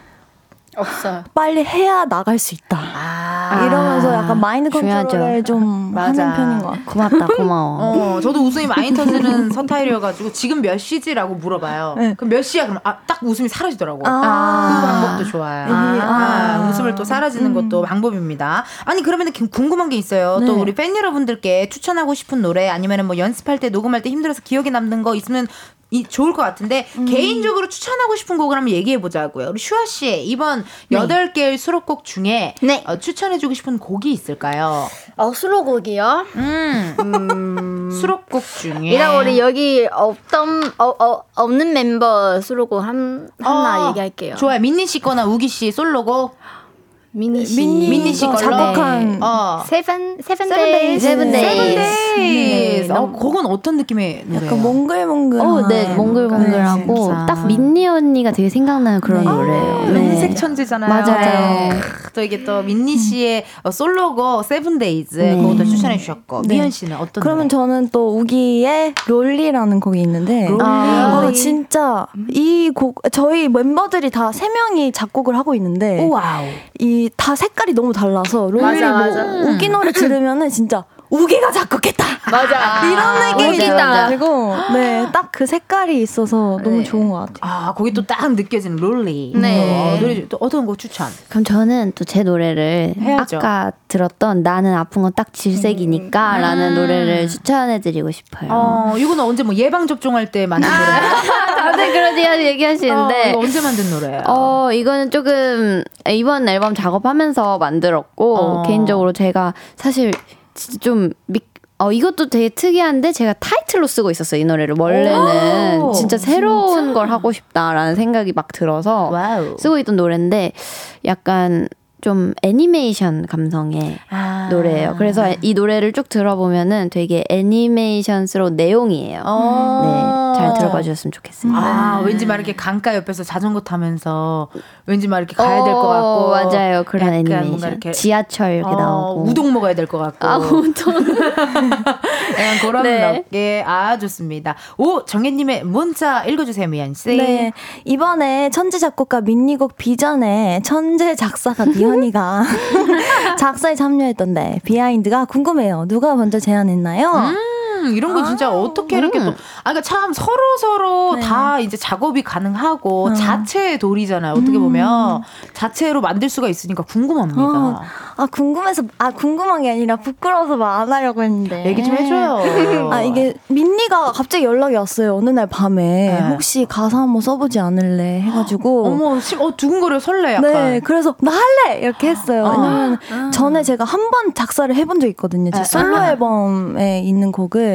없어요. 빨리 해야 나갈 수 있다. 아, 이러면서 약간 마인드 컨트롤을 좀 맞아. 하는 편인 것 같아요. 고맙다, 고마워. 어, 저도 웃음이 많이 터지는 서타일이어가지고 지금 몇 시지라고 물어봐요. 네. 그럼 몇 시야? 그럼 아, 딱 웃음이 사라지더라고. 아, 그 방법도 좋아요. 아, 아, 웃음을 또 사라지는 음. 것도 방법입니다. 아니 그러면 궁금한 게 있어요. 네. 또 우리 팬 여러분들께 추천하고 싶은 노래 아니면 뭐 연습할 때 녹음할 때 힘들어서 기억에 남는 거 있으면 이 좋을 것 같은데 음. 개인적으로 추천하고 싶은 곡을 한번 얘기해 보자고요. 우리 슈아 씨 이번 여덟 네. 개의 수록곡 중에 네. 어, 추천해 주고 싶은 곡이 있을까요? 어 수록곡이요? 음. 음. 음. 수록곡 중에 이랑 우리 여기 없던 어, 어, 없는 멤버 수록곡 한 하나 어, 얘기할게요. 좋아요. 민니 씨 거나 우기 씨 솔로곡. 민니 씨 민니, 씨 작곡한 어. Seven Seven Day Seven Day 어 그건 어떤 느낌의 노래예요? 약간 몽글몽글. 어, 네 몽글몽글하고 네, 딱 민니 언니가 되게 생각나는 그런 네. 노래예요. 네. 음색 천재잖아요. 맞아요. 또 이게 또 민니 씨의 어, 솔로곡 Seven Days 네. 그것도 추천해 주셨고 네. 미연 씨는 어떤? 그러면 노래? 저는 또 우기의 Rollie라는 곡이 있는데 Rollie. 아, 어, 진짜 이 곡 저희 멤버들이 다 세 명이 작곡을 하고 있는데 와우. 이다 색깔이 너무 달라서 Rollie 맞아, 뭐 맞아. 우기 노래 들으면은 진짜 우기가 작곡했다. 맞아. 이런 아, 느낌이 들어가지고 네, 딱 그 색깔이 있어서 너무 네. 좋은 것 같아요. 아, 거기 또 딱 느껴지는 Rollie. 네. 어, 노래 또 어떤 거 추천? 그럼 저는 또 제 노래를 해야죠. 아까 들었던 나는 아픈 건 딱 질색이니까라는 음. 노래를 추천해드리고 싶어요. 어, 이거는 언제 뭐 예방 접종할 때 만든 노래? 다들 그런 얘기하시는데 어, 언제 만든 노래예요? 어, 이거는 조금 이번 앨범 작업하면서 만들었고 어. 개인적으로 제가 사실 좀 미, 어, 이것도 되게 특이한데 제가 타이틀로 쓰고 있었어요, 이 노래를. 원래는 진짜 새로운 진짜? 걸 하고 싶다라는 생각이 막 들어서 와우. 쓰고 있던 노래인데 약간 좀 애니메이션 감성의 아. 노래예요. 그래서 이 노래를 쭉 들어보면은 되게 애니메이션스러운 내용이에요. 어. 네, 잘 들어봐 주셨으면 좋겠습니다. 아, 왠지 막 이렇게 강가 옆에서 자전거 타면서 왠지 막 이렇게 가야 될 것 같고 맞아요. 그런 애니메이션. 이렇게 지하철 이렇게 어, 나오고 우동 먹어야 될 것 같고. 아, 우동. 약간 그런 네. 게 아, 좋습니다. 오, 정혜 님의 문자 읽어 주세요, 미안 씨. 네. 이번에 천재 작곡가 민니곡 비전에 천재 작사가 미연 이가 작사에 참여했던데 비하인드가 궁금해요. 누가 먼저 제안했나요? 음. 이런 거 진짜 아, 어떻게 이렇게 음. 또, 아, 그러니까 참 서로 서로 네. 다 이제 작업이 가능하고 어. 자체의 돌이잖아요. 어떻게 보면 음. 자체로 만들 수가 있으니까 궁금합니다. 어. 아 궁금해서 아 궁금한 게 아니라 부끄러워서 말안 하려고 했는데 얘기 좀 해줘요. 아 이게 민니가 갑자기 연락이 왔어요. 어느 날 밤에 네. 혹시 가사 한번 써보지 않을래 해가지고 어머 어 두근거려 설레 약간. 네 그래서 나 할래 이렇게 했어요. 어. 왜냐면 아. 전에 제가 한 번 작사를 해본 적 있거든요. 제 아. 솔로 앨범에 있는 곡을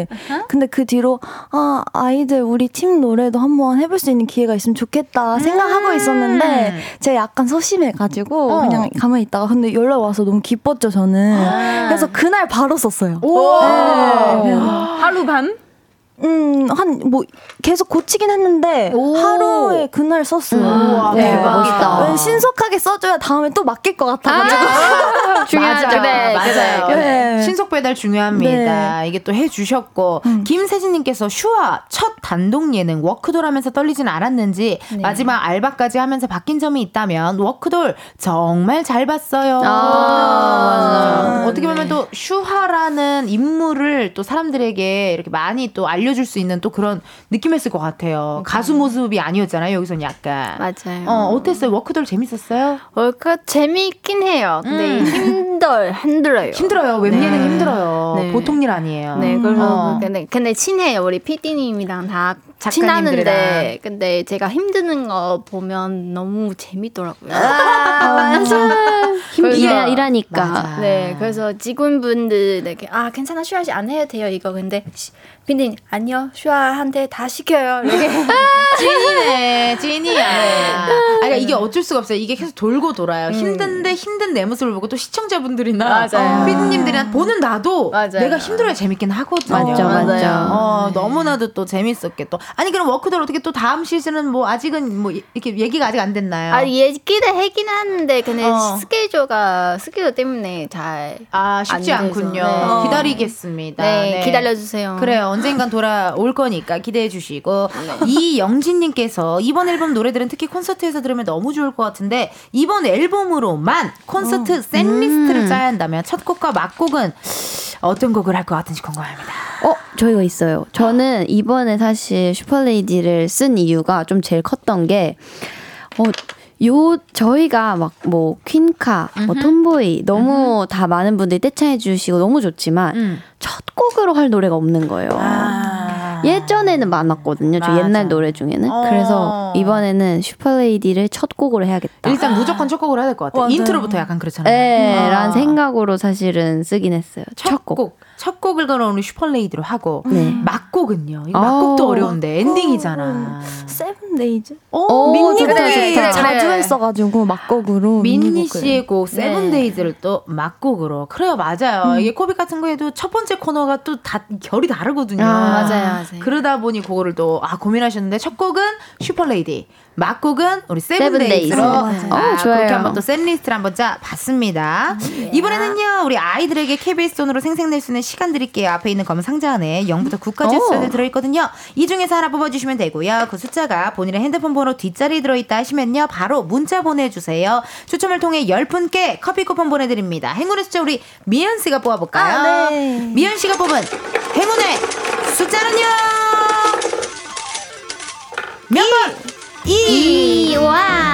근데 그 뒤로 아 아이들 우리 팀 노래도 한번 해볼 수 있는 기회가 있으면 좋겠다 생각하고 음. 있었는데 제가 약간 소심해가지고 어. 그냥 가만히 있다가 근데 연락 와서 너무 기뻤죠 저는. 아. 그래서 그날 바로 썼어요. 네. 하루 반? 음, 한, 뭐, 계속 고치긴 했는데, 하루에 그날 썼어요. 음, 네, 멋있다. 신속하게 써줘야 다음에 또 맡길 것 같아가지고. 아~ 중요하죠. 네, 맞아요. 네. 신속 배달 중요합니다. 네. 이게 또 해주셨고, 음. 김세진님께서 슈아 첫 단독 예능 워크돌 하면서 떨리진 않았는지, 네. 마지막 알바까지 하면서 바뀐 점이 있다면, 워크돌 정말 잘 봤어요. 아, 아~ 어떻게 보면 또 슈하라는 인물을 또 사람들에게 이렇게 많이 또 알려 알려줄 수 있는 또 그런 느낌이었을 것 같아요. 음. 가수 모습이 아니었잖아요. 여기선 약간. 맞아요. 어, 어땠어요? 워크돌 재밌었어요? 워크 재미있긴 해요. 근데 음. 힘들 힘들어요. 힘들어요. 웹예능 네. 힘들어요. 네. 보통 일 아니에요. 네, 그래서 어. 근데 근데 친해요. 우리 PD님이랑 다 친하는데 근데 제가 힘드는 거 보면 너무 재밌더라고요. 아, 맞아. 힘들어 일하니까. 맞아. 네, 그래서 직원분들에게 아 괜찮아 슈아 씨 안 해도 돼요 이거 근데 빈님 아니요 슈아한테 다 시켜요 이렇게 찐이네 찐이야. 아, 그러니까 이게 어쩔 수가 없어요. 이게 계속 돌고 돌아요. 음. 힘든데 힘든 내 모습을 보고 또 시청자분들이나 맞아요. 피디님들이나 보는 나도 맞아요. 내가 힘들어야 재밌긴 하거든요. 맞죠, 맞죠. 어, 너무나도 또 재밌었게 또 아니 그럼 워크돌 어떻게 또 다음 시즌은 뭐 아직은 뭐 이렇게 얘기가 아직 안 됐나요? 아 얘기를 하긴 하는데 근데 어. 스케줄가 스케줄 때문에 잘 아 쉽지 않군요. 네. 기다리겠습니다. 네, 네, 기다려주세요. 그래요. 언젠간 돌아올 거니까 기대해 주시고 네. 이영진님께서 이번 앨범 노래들은 특히 콘서트에서 들으면 너무 좋을 것 같은데 이번 앨범으로만 콘서트 어. setlist를 음. 짜야 한다면 첫 곡과 막곡은 어떤 곡을 할 것 같은지 궁금합니다. 어, 저희가 있어요. 저는 이번에 사실 슈퍼레이디를 쓴 이유가 좀 제일 컸던 게, 어, 요 저희가 막 뭐 퀸카, 뭐 톰보이 너무 음흠. 다 많은 분들이 떼창해 주시고 너무 좋지만 음. 첫 곡으로 할 노래가 없는 거예요. 아. 예전에는 많았거든요. 저 옛날 노래 중에는. 어. 그래서 이번에는 슈퍼레이디를 첫 곡으로 해야겠다. 일단 무조건 첫 곡을 해야 될 것 같아요. 맞아요. 인트로부터 약간 그렇잖아요. 네, 아. 라는 생각으로 사실은 쓰긴 했어요. 첫 곡. 첫 곡을 걸어오는 슈퍼레이디로 하고 네. 막곡은요. 막곡도 어. 어려운데 엔딩이잖아. 세븐데이즈. 어, 민니 그래, 곡이 그래, 자주. 했어가지고 막곡으로 민니. 씨의 곡 네. 세븐데이즈를 또 막곡으로 그래요 맞아요 음. 이게 코빅 같은 거에도 첫 번째 코너가 또 다 결이 다르거든요 아, 맞아요, 맞아요. 그러다 보니 그거를 또 아 고민하셨는데 첫 곡은 슈퍼레이디 막곡은 우리 세븐데이즈. 세븐데이즈로 어, 맞아요. 아, 어, 좋아요. 그렇게 한번 또 setlist를 한번 짜 봤습니다 이번에는요 우리 아이들에게 KBS 돈으로 생색낼 수 있는 시간 드릴게요 앞에 있는 검은 상자 안에 0부터 9까지 오. 숫자들 들어있거든요 이 중에서 하나 뽑아주시면 되고요 그 숫자가 본인의 핸드폰 번호 뒷자리에 들어있다 하시면요 바로 문자 보내주세요 추첨을 통해 10분께 커피 쿠폰 보내드립니다 행운의 숫자 우리 미연 씨가 뽑아볼까요? 아, 네. 미연 씨가 뽑은 행운의 숫자는요 몇 번? 2. 와.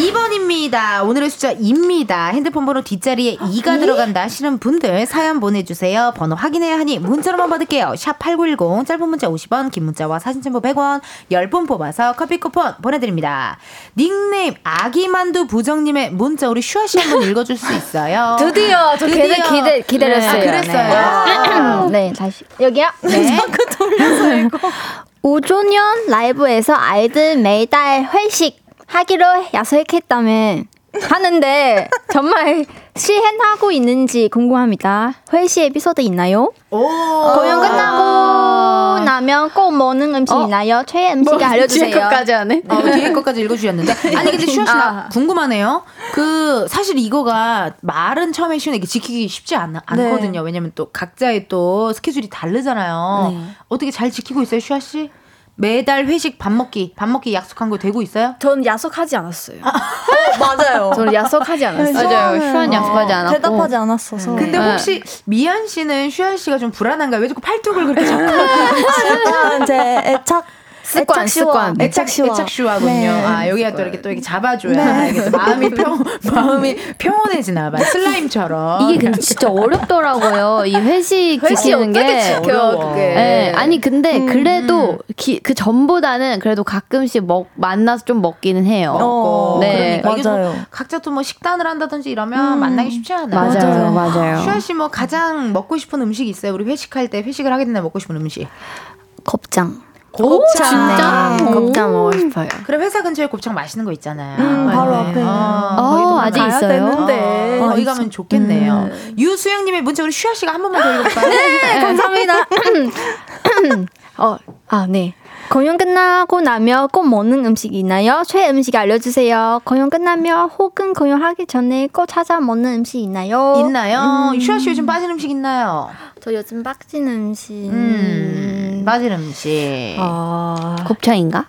2번입니다. 오늘의 숫자 2입니다. 핸드폰 번호 뒷자리에 2가 들어간다 하시는 분들 사연 보내주세요. 번호 확인해야 하니 문자로만 받을게요. 샵 8910 짧은 문자 50원 긴 문자와 사진 첨부 100원 10분 뽑아서 커피 쿠폰 보내드립니다. 닉네임 아기만두 부정님의 문자 우리 슈아 씨 한번 읽어줄 수 있어요. 드디어 저 드디어. 기대 기대 기다렸어요. 아, 그랬어요. 네. 네, 다시 여기요. 네. 오조년 라이브에서 아이들 매달 회식 하기로 약속했다면 하는데 정말 실행하고 있는지 궁금합니다. 회식 에피소드 있나요? 공연 끝나고 나면 꼭 먹는 음식 있나요? 최애 음식 알려주세요. 뒤에 것까지 하네. 어, 뒤에 것까지 읽어주셨는데. 아니, 근데 슈아 씨, 나 아. 궁금하네요. 그, 사실 이거가 말은 처음에 쉬운데 이게 지키기 쉽지 않, 않거든요. 왜냐면 또 각자의 또 스케줄이 다르잖아요. 네. 어떻게 잘 지키고 있어요, 슈아 씨? 매달 회식 밥 먹기, 밥 먹기 약속한 거 되고 있어요? 전 약속하지 않았어요. 맞아요. 저는 약속하지 않았어요. 맞아요. 슈안 약속하지 않았고. 대답하지 않았어서. 근데 네. 혹시 미연 씨는 슈아 씨가 좀 불안한가요? 왜 자꾸 팔뚝을 그렇게 잡고 약간 제 애착 습관, 습관. 애착 시와. 애착 슈아군요. 네. 아 여기가 또 이렇게 또 이렇게 잡아줘야 이게 또 마음이 평 마음이 평온해지나 봐요. 슬라임처럼. 이게 근데 진짜 어렵더라고요. 이 회식 지키는 어떻게 게. 어려워. 그게? 네, 아니 근데 음, 그래도 기, 그 전보다는 그래도 가끔씩 먹 만나서 좀 먹기는 해요. 어, 네. 그러니까 이게 뭐 맞아요. 각자 또 뭐 식단을 한다든지 이러면 만나기 쉽지 않아요. 맞아요, 맞아요. 슈아 씨 뭐 가장 먹고 싶은 음식 있어요? 우리 회식할 때 회식을 하게 된다면 먹고 싶은 음식. 곱창. 곱창. 진짜? 네, 곱창 먹고 싶어요. 그래 회사 근처에 곱창 맛있는 거 있잖아요. 음, 바로 네. 앞에. 어, 어, 거기도 아직 있어요? 되는데. 어, 거기 가면 좋겠네요. 유수영님의 문자 우리 슈아 씨가 한 번만 더 읽어볼까요? 네, 감사합니다. 어, 아, 네. 공연 끝나고 나면 꼭 먹는 음식이 있나요? 최애 음식 알려주세요. 공연 끝나면 혹은 공연하기 전에 꼭 찾아 먹는 음식 있나요? 있나요? 슈아 씨 요즘 빠진 음식 있나요? 저 요즘 빡진 음식. 음, 빠진 음식. 어, 곱창인가?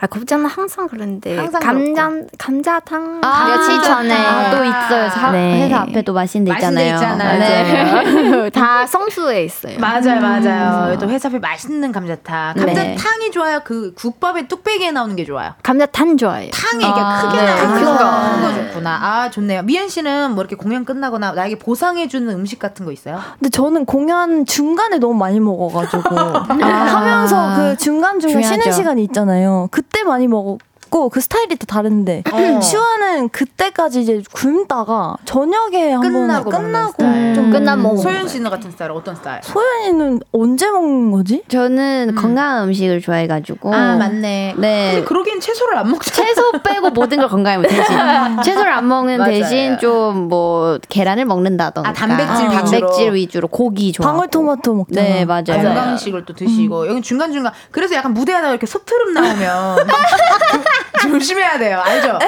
아, 곱창은 항상 그런데 항상 감자 감자탕 아, 며칠 전에 아, 또 있어요. 사, 네. 회사 앞에 또 맛있는 데 맛있는 데 있잖아요. 있잖아요. 네. 다 성수에 있어요. 맞아요, 맞아요. 또 회사 앞에 맛있는 감자탕. 네. 감자탕이 좋아요. 그 국밥에 뚝배기에 나오는 게 좋아요. 감자탕 좋아해요. 탕이 이렇게 아, 크게 네. 나오는 큰 거. 큰거 좋구나. 아 좋네요. 미연 씨는 뭐 이렇게 공연 끝나거나 나에게 보상해주는 음식 같은 거 있어요? 근데 저는 공연 중간에 너무 많이 먹어가지고 하면서 그 중간 중간 쉬는. 시간이 있잖아요. 그때 많이 먹었 고 그 스타일이 또 다른데 어. 슈아는 그때까지 이제 굶다가 저녁에 한번 끝나고 먹는 끝나고. 좀 끝난 먹어. 소연 씨는 같은 스타일 어떤 스타일? 소연이는 언제 먹는 거지? 저는 건강한 음식을 좋아해가지고. 아 맞네. 네. 근데 그러기엔 채소를 안 먹잖아. 채소 빼고 모든 걸 건강하면 대신 채소를 안 먹는 맞아요. 대신 좀 뭐 계란을 먹는다던가 아, 단백질 단백질 위주로. 위주로 고기 좋아. 방울토마토 먹잖아. 네 맞아요. 건강식을 또 드시고 여기 중간 중간 그래서 약간 무대 하다가 이렇게 속트름 나오면 조심해야 돼요. 알죠?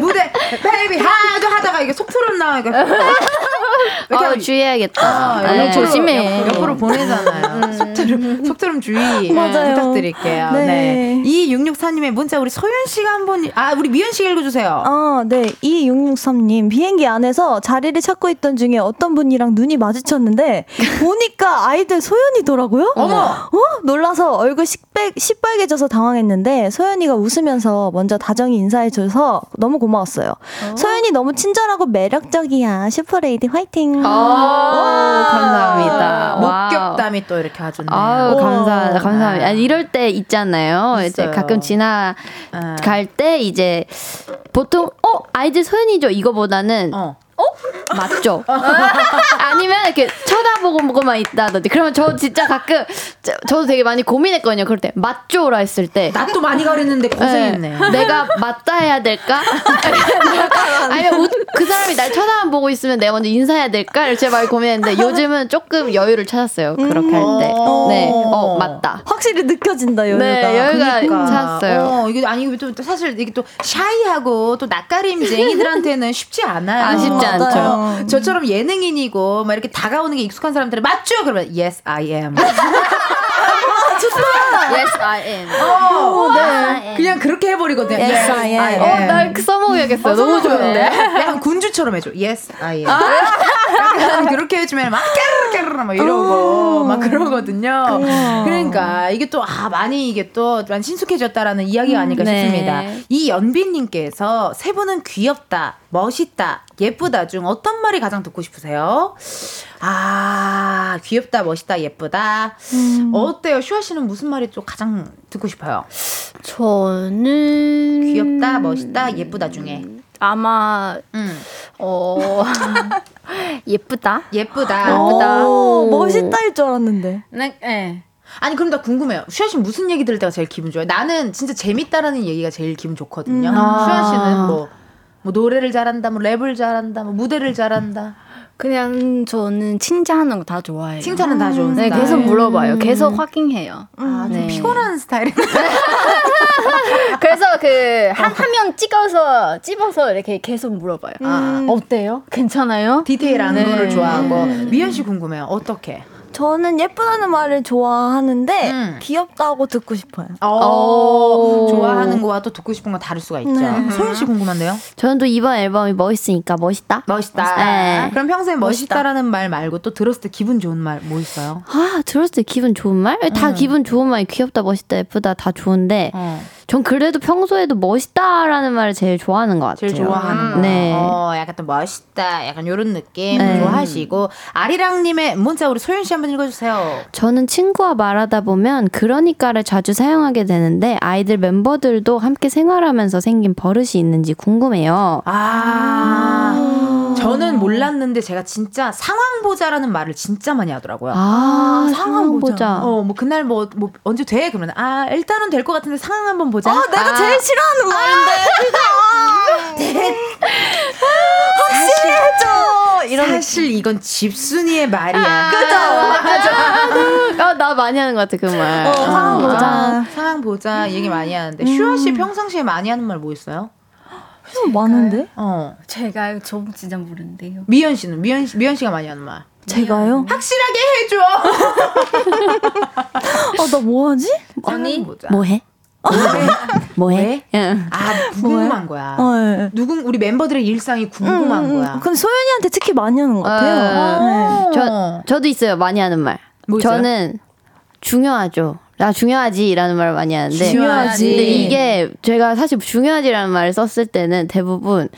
무대 베이비 하도 하다가 이게 속트름 나오니까 어, 주의해야겠다. 아, 네. 옆으로, 조심해. 옆, 옆으로 보내잖아요. 속트름, 속트름 주의 맞아요. 부탁드릴게요. 네. 네. 2664님의 문자 우리 소연 씨가 한번 아 우리 미연 씨가 읽어주세요. 아, 네. 2663님. 비행기 안에서 자리를 찾고 있던 중에 어떤 분이랑 눈이 마주쳤는데, 보니까 아이들 소연이더라고요? 어머! 어? 놀라서 얼굴 시뻘, 시뻘개져서 당황했는데, 소연이가 웃으면서 먼저 다정히 인사해줘서 너무 고마웠어요. 어. 소연이 너무 친절하고 매력적이야. 슈퍼레이디 화이팅. 아, 감사합니다. 목격담이 또 이렇게 아주. 아 감사, 감사합니다. 아니, 이럴 때 있잖아요. 있어요. 이제 가끔 지나갈 때 이제 보통, 어, 아이들 소연이죠. 이거보다는, 어. 어? 맞죠? 아니면 이렇게 쳐다보고만 있다든지. 그러면 저 진짜 가끔 저, 도 되게 많이 고민했거든요. 그럴 때 맞죠라 했을 때. 나도 많이 가리는데 고생했네. 네. 내가 맞다 해야 될까? 아니면 그 사람이 날 쳐다만 보고 있으면 내가 먼저 인사해야 될까? 이렇게 많이 고민했는데 요즘은 조금 여유를 찾았어요. 그렇게 할 때. 음. 네, 어 맞다. 확실히 느껴진다 여유가. 네, 여유가 그러니까. 찾았어요. 어, 이게 아니 또 사실 이게 또 샤이하고 또 낯가림쟁이들한테는 쉽지 않아요. 아, 쉽지 않죠. 저처럼 예능인이고 막 이렇게 다가오는 게 익숙한 사람들은 맞죠? 그러면 yes I am. 좋다. Yes, I am. 어, 네. 그냥 그렇게 해버리거든요. Yes, yes I am. I am. 어, 날 써먹어야겠어요. 어, 너무 좋은데. 약간 군주처럼 해줘. Yes, I am. 아~ 그렇게 해주면 막 깨르르 막 이러고 막 그러거든요. 그러니까 이게 또 아, 많이 이게 또 많이 친숙해졌다라는 이야기가 아닐까 네. 싶습니다. 이 연빈님께서 세 분은 귀엽다, 멋있다, 예쁘다 중 어떤 말이 가장 듣고 싶으세요? 아, 귀엽다, 멋있다, 예쁘다. 음. 어때요? 슈아 씨는 무슨 말이 좀 가장 듣고 싶어요? 저는 귀엽다, 멋있다, 예쁘다 중에 아마 음. 어 예쁘다, 예쁘다, 예쁘다, 멋있다일 줄 알았는데. 네, 네. 아니 그럼 나 궁금해요. 슈아 씨 무슨 얘기 들을 때가 제일 기분 좋아요? 나는 진짜 재밌다라는 얘기가 제일 기분 좋거든요. 음. 슈아 씨는 뭐, 뭐 노래를 잘한다, 뭐 랩을 잘한다, 뭐 무대를 잘한다. 그냥 저는 칭찬하는 거 다 좋아해요. 칭찬은 다 좋은 네, 스타일. 계속 물어봐요. 계속 확인해요. 아, 좀 네. 피곤한 스타일. 그래서 그 한 화면 찍어서 찝어서 이렇게 계속 물어봐요. 아, 어때요? 괜찮아요? 디테일한 네. 거를 좋아하고 미연 씨 궁금해요. 어떻게? 저는 예쁘다는 말을 좋아하는데 음. 귀엽다고 듣고 싶어요. 오, 좋아하는 거와 또 듣고 싶은 건 다를 수가 있죠. 네. 소연 씨 궁금한데요? 저는 또 이번 앨범이 멋있으니까 멋있다. 멋있다. 멋있다. 네. 그럼 평소에 멋있다. 라는말 말고 또 들었을 때 기분 좋은 말 뭐 있어요? 아 들었을 때 기분 좋은 말? 다 음. 기분 좋은 말, 귀엽다, 멋있다, 예쁘다 다 좋은데. 어. 전 그래도 평소에도 멋있다라는 말을 제일 좋아하는 것 같아요. 제일 좋아하는 거. 네. 어, 약간 또 멋있다, 약간 요런 느낌 네. 좋아하시고 아리랑님의 문자 우리 소연 씨 한번 읽어주세요. 저는 친구와 말하다 보면 그러니까를 자주 사용하게 되는데 아이들 멤버들도 함께 생활하면서 생긴 버릇이 있는지 궁금해요. 아, 저는 몰랐는데 제가 진짜 상황 보자라는 말을 진짜 많이 하더라고요. 아, 상황 보자. 어, 뭐 그날 뭐, 뭐 언제 돼? 그러면 아 일단은 될 것 같은데 상황 한번 보자. 아, 내가 아. 제일 싫어하는 말인데. 아, 네. 확실해져. 이런 사실 이건 집순이의 말이야. 아, 그죠? 맞아. 아, 나 많이 하는 것 같아, 그 말. 어, 상황 보자. 아, 상황 보자. 얘기 많이 하는데. 음. 슈아 씨 평상시에 많이 하는 말 뭐 있어요? 많은데? 어. 제가 저 진짜 모르는데요. 미연 씨는? 미연, 미연 씨가 많이 하는 말. 제가요? 확실하게 해줘! 어, 나 뭐하지? 아니, 뭐해? 뭐해? 응. 아 궁금한 거야. 어, 네. 누군 우리 멤버들의 일상이 궁금한 음, 거야. 근데 소연이한테 특히 많이 하는 것 같아요. 네. 저 저도 있어요 많이 하는 말. 뭐 저는 중요하죠. 나 중요하지라는 말을 많이 하는데 중요하지. 근데 이게 제가 사실 중요하지라는 말을 썼을 때는 대부분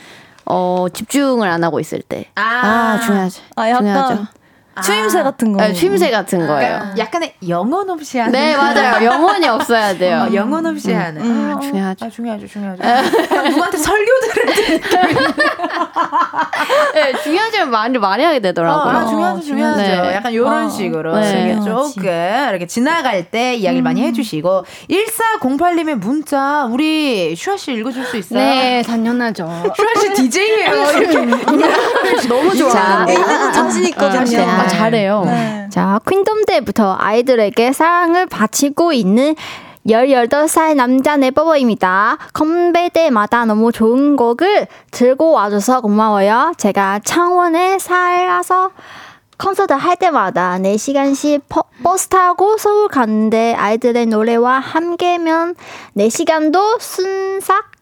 어 집중을 안 하고 있을 때. 아, 아 중요하지. 아, 약간 중요하죠. 추임새 아. 같은 거. 네, 추임새 같은 거예요. 그러니까 약간의 영혼 없이 하는. 네, 맞아요. 영혼이 없어야 돼요. 어, 영혼 없이 음, 하는. 음, 아, 중요하죠. 아, 중요하죠, 중요하죠. 누구한테 설교 들을 때. 네, 중요하지만 말을 많이 하게 되더라고요. 어, 아, 중요하죠, 중요하죠. 네. 약간 이런 어, 식으로. 네. 조금 이렇게 지나갈 때 이야기를 음. 많이 해주시고. 1408님의 문자, 우리 슈아 씨 읽어줄 수 있어요? 네, 당연하죠. 슈아 씨 DJ예요. 너무 좋아. 자신 있거든요. 아, 잘해요. 네. 자, 퀸덤 때부터 아이들에게 사랑을 바치고 있는 18살 남자 네버버입니다. 컴백 때마다 너무 좋은 곡을 들고 와줘서 고마워요. 제가 창원에 살아서 콘서트 할 때마다 4시간씩 퍼, 버스 타고 서울 갔는데 아이들의 노래와 함께면 4시간도 순삭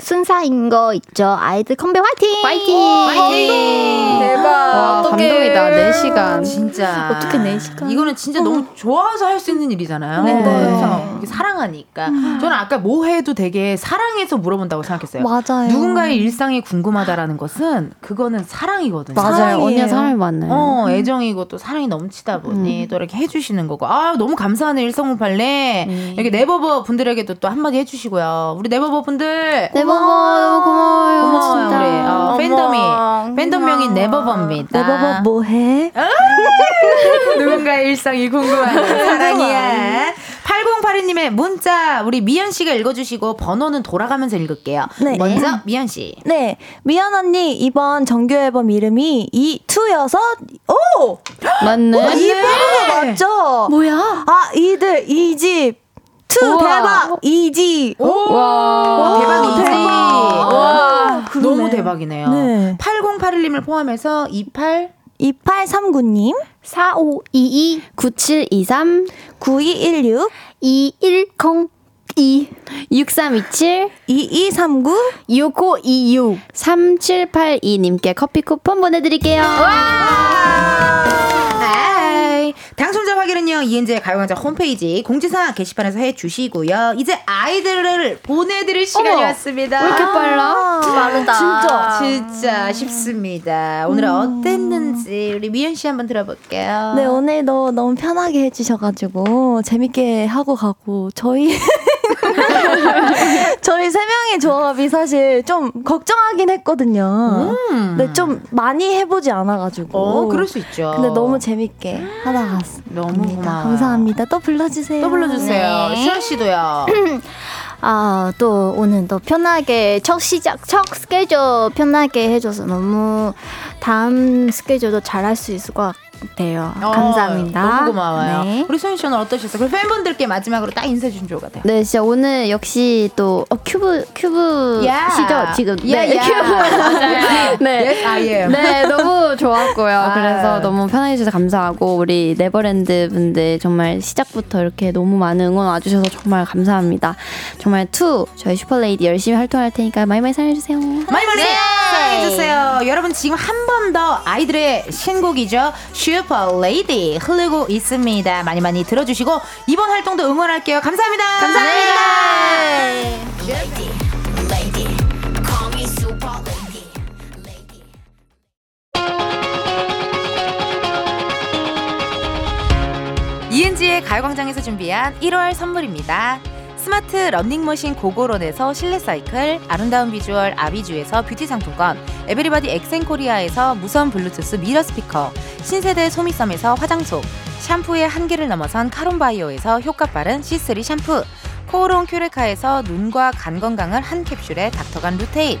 순사인 거 있죠. 아이들 컴백 화이팅! 화이팅! 화이팅! 대박. 와, 감동이다. 4시간. 진짜. 어떻게 4시간? 이거는 진짜 어. 너무 좋아서 할 수 있는 일이잖아요. 네. 그래서 이렇게 사랑하니까. 음. 저는 아까 뭐 해도 되게 사랑해서 물어본다고 생각했어요. 맞아요. 누군가의 일상이 궁금하다라는 것은 그거는 사랑이거든요. 맞아요. 언니가 사랑이 많아요. 어, 애정이고 또 사랑이 넘치다 보니 음. 또 이렇게 해주시는 거고. 아, 너무 감사하네, 1308님. 음. 여기 네버버 분들에게도 또 한마디 해주시고요. 우리 네버버 분들. 네버버 너무 고마워요. 고마워요, 진짜. 우리. 어, 팬덤이. 팬덤명인 네버버입니다. 네버버 뭐해? 누군가의 일상이 궁금한 사랑이야. 8082님의 문자 우리 미연 씨가 읽어주시고 번호는 돌아가면서 읽을게요. 네. 먼저 미연 씨. 네, 미연 언니 이번 정규 앨범 이름이 이 two여서 오 맞네. 이번 맞죠? 뭐야? 아이들 이집 two 대박. 이지. 와, 대박 이지. 와 너무 대박이네요. 네. 8081님을 포함해서 28 2839님, 4522, 9723, 9216, 2102, 6327, 2239, 6526, 3782님께 커피 쿠폰 보내드릴게요. 당첨자 확인은요, 이은지의 가요광장 홈페이지 공지사항 게시판에서 해주시고요. 이제 아이들을 보내드릴 시간이 어머, 왔습니다. 왜 이렇게 빨라? 빠르다. 진짜. 진짜 쉽습니다. 오늘 음. 어땠는지 우리 미연 씨 한번 들어볼게요. 네, 오늘도 너무 편하게 해주셔가지고 재밌게 하고 가고 저희 저희 세 명의 조합이 사실 좀 걱정하긴 했거든요. 음. 근데 좀 많이 해보지 않아가지고. 어, 그럴 수 있죠. 근데 너무 재밌게 하다 갔습니다. 너무 고마워. 감사합니다. 또 불러주세요. 또 불러주세요. 네. 시원 씨도요. 아, 또 오늘 또 편하게 첫 시작, 첫 스케줄 편하게 해줘서 너무 다음 스케줄도 잘할 수 있을 것 같아요. 어, 감사합니다. 너무 고마워요. 네. 우리 소윤 씨는 어떠셨어요? 그리고 팬분들께 마지막으로 딱 인사해 좋을 것 같아요. 네, 진짜 오늘 역시 또 어, 큐브 큐브 yeah. 시죠 지금. Yeah, 네, yeah. 큐브. 네, yes, I am. 네, 너무 좋았고요. 아. 그래서 너무 편하게 해주셔서 감사하고 우리 네버랜드 분들 정말 시작부터 이렇게 너무 많은 응원 와주셔서 정말 감사합니다. 정말 two 저희 슈퍼레이디 열심히 활동할 테니까 많이 많이 사랑해 주세요. 많이 많이 네. 사랑해 주세요. 여러분 지금 한 번 더 아이들의 신곡이죠. 슈퍼 레이디 흐르고 있습니다. 많이 많이 들어주시고 이번 활동도 응원할게요. 감사합니다. 감사합니다. 이은지의 가요광장에서 준비한 1월 선물입니다. 스마트 러닝머신 고고론에서 실내 사이클, 아름다운 비주얼 아비주에서 뷰티 상품권, 에브리바디 엑센코리아에서 무선 블루투스 미러 스피커, 신세대 소미섬에서 화장솜, 샴푸의 한계를 넘어선 카론바이오에서 효과 빠른 C3 샴푸, 코오롱 큐레카에서 눈과 간 건강을 한 캡슐에 닥터간 루테인,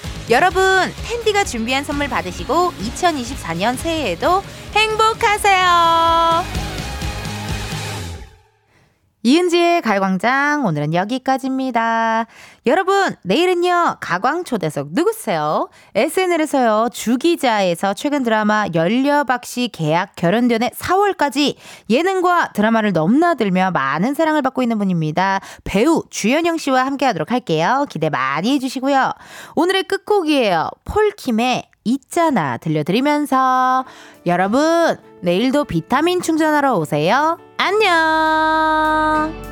여러분, 은디가 준비한 선물 받으시고 2024년 새해에도 행복하세요. 이은지의 가요광장 오늘은 여기까지입니다. 여러분 내일은요 가광초대석 누구세요? SNL에서요 주기자에서 최근 드라마 열려박씨 계약 결혼전의 4월까지 예능과 드라마를 넘나들며 많은 사랑을 받고 있는 분입니다. 배우 주현영 씨와 함께하도록 할게요. 기대 많이 해주시고요. 오늘의 끝곡이에요. 폴킴의 있잖아 들려드리면서 여러분 내일도 비타민 충전하러 오세요. 안녕.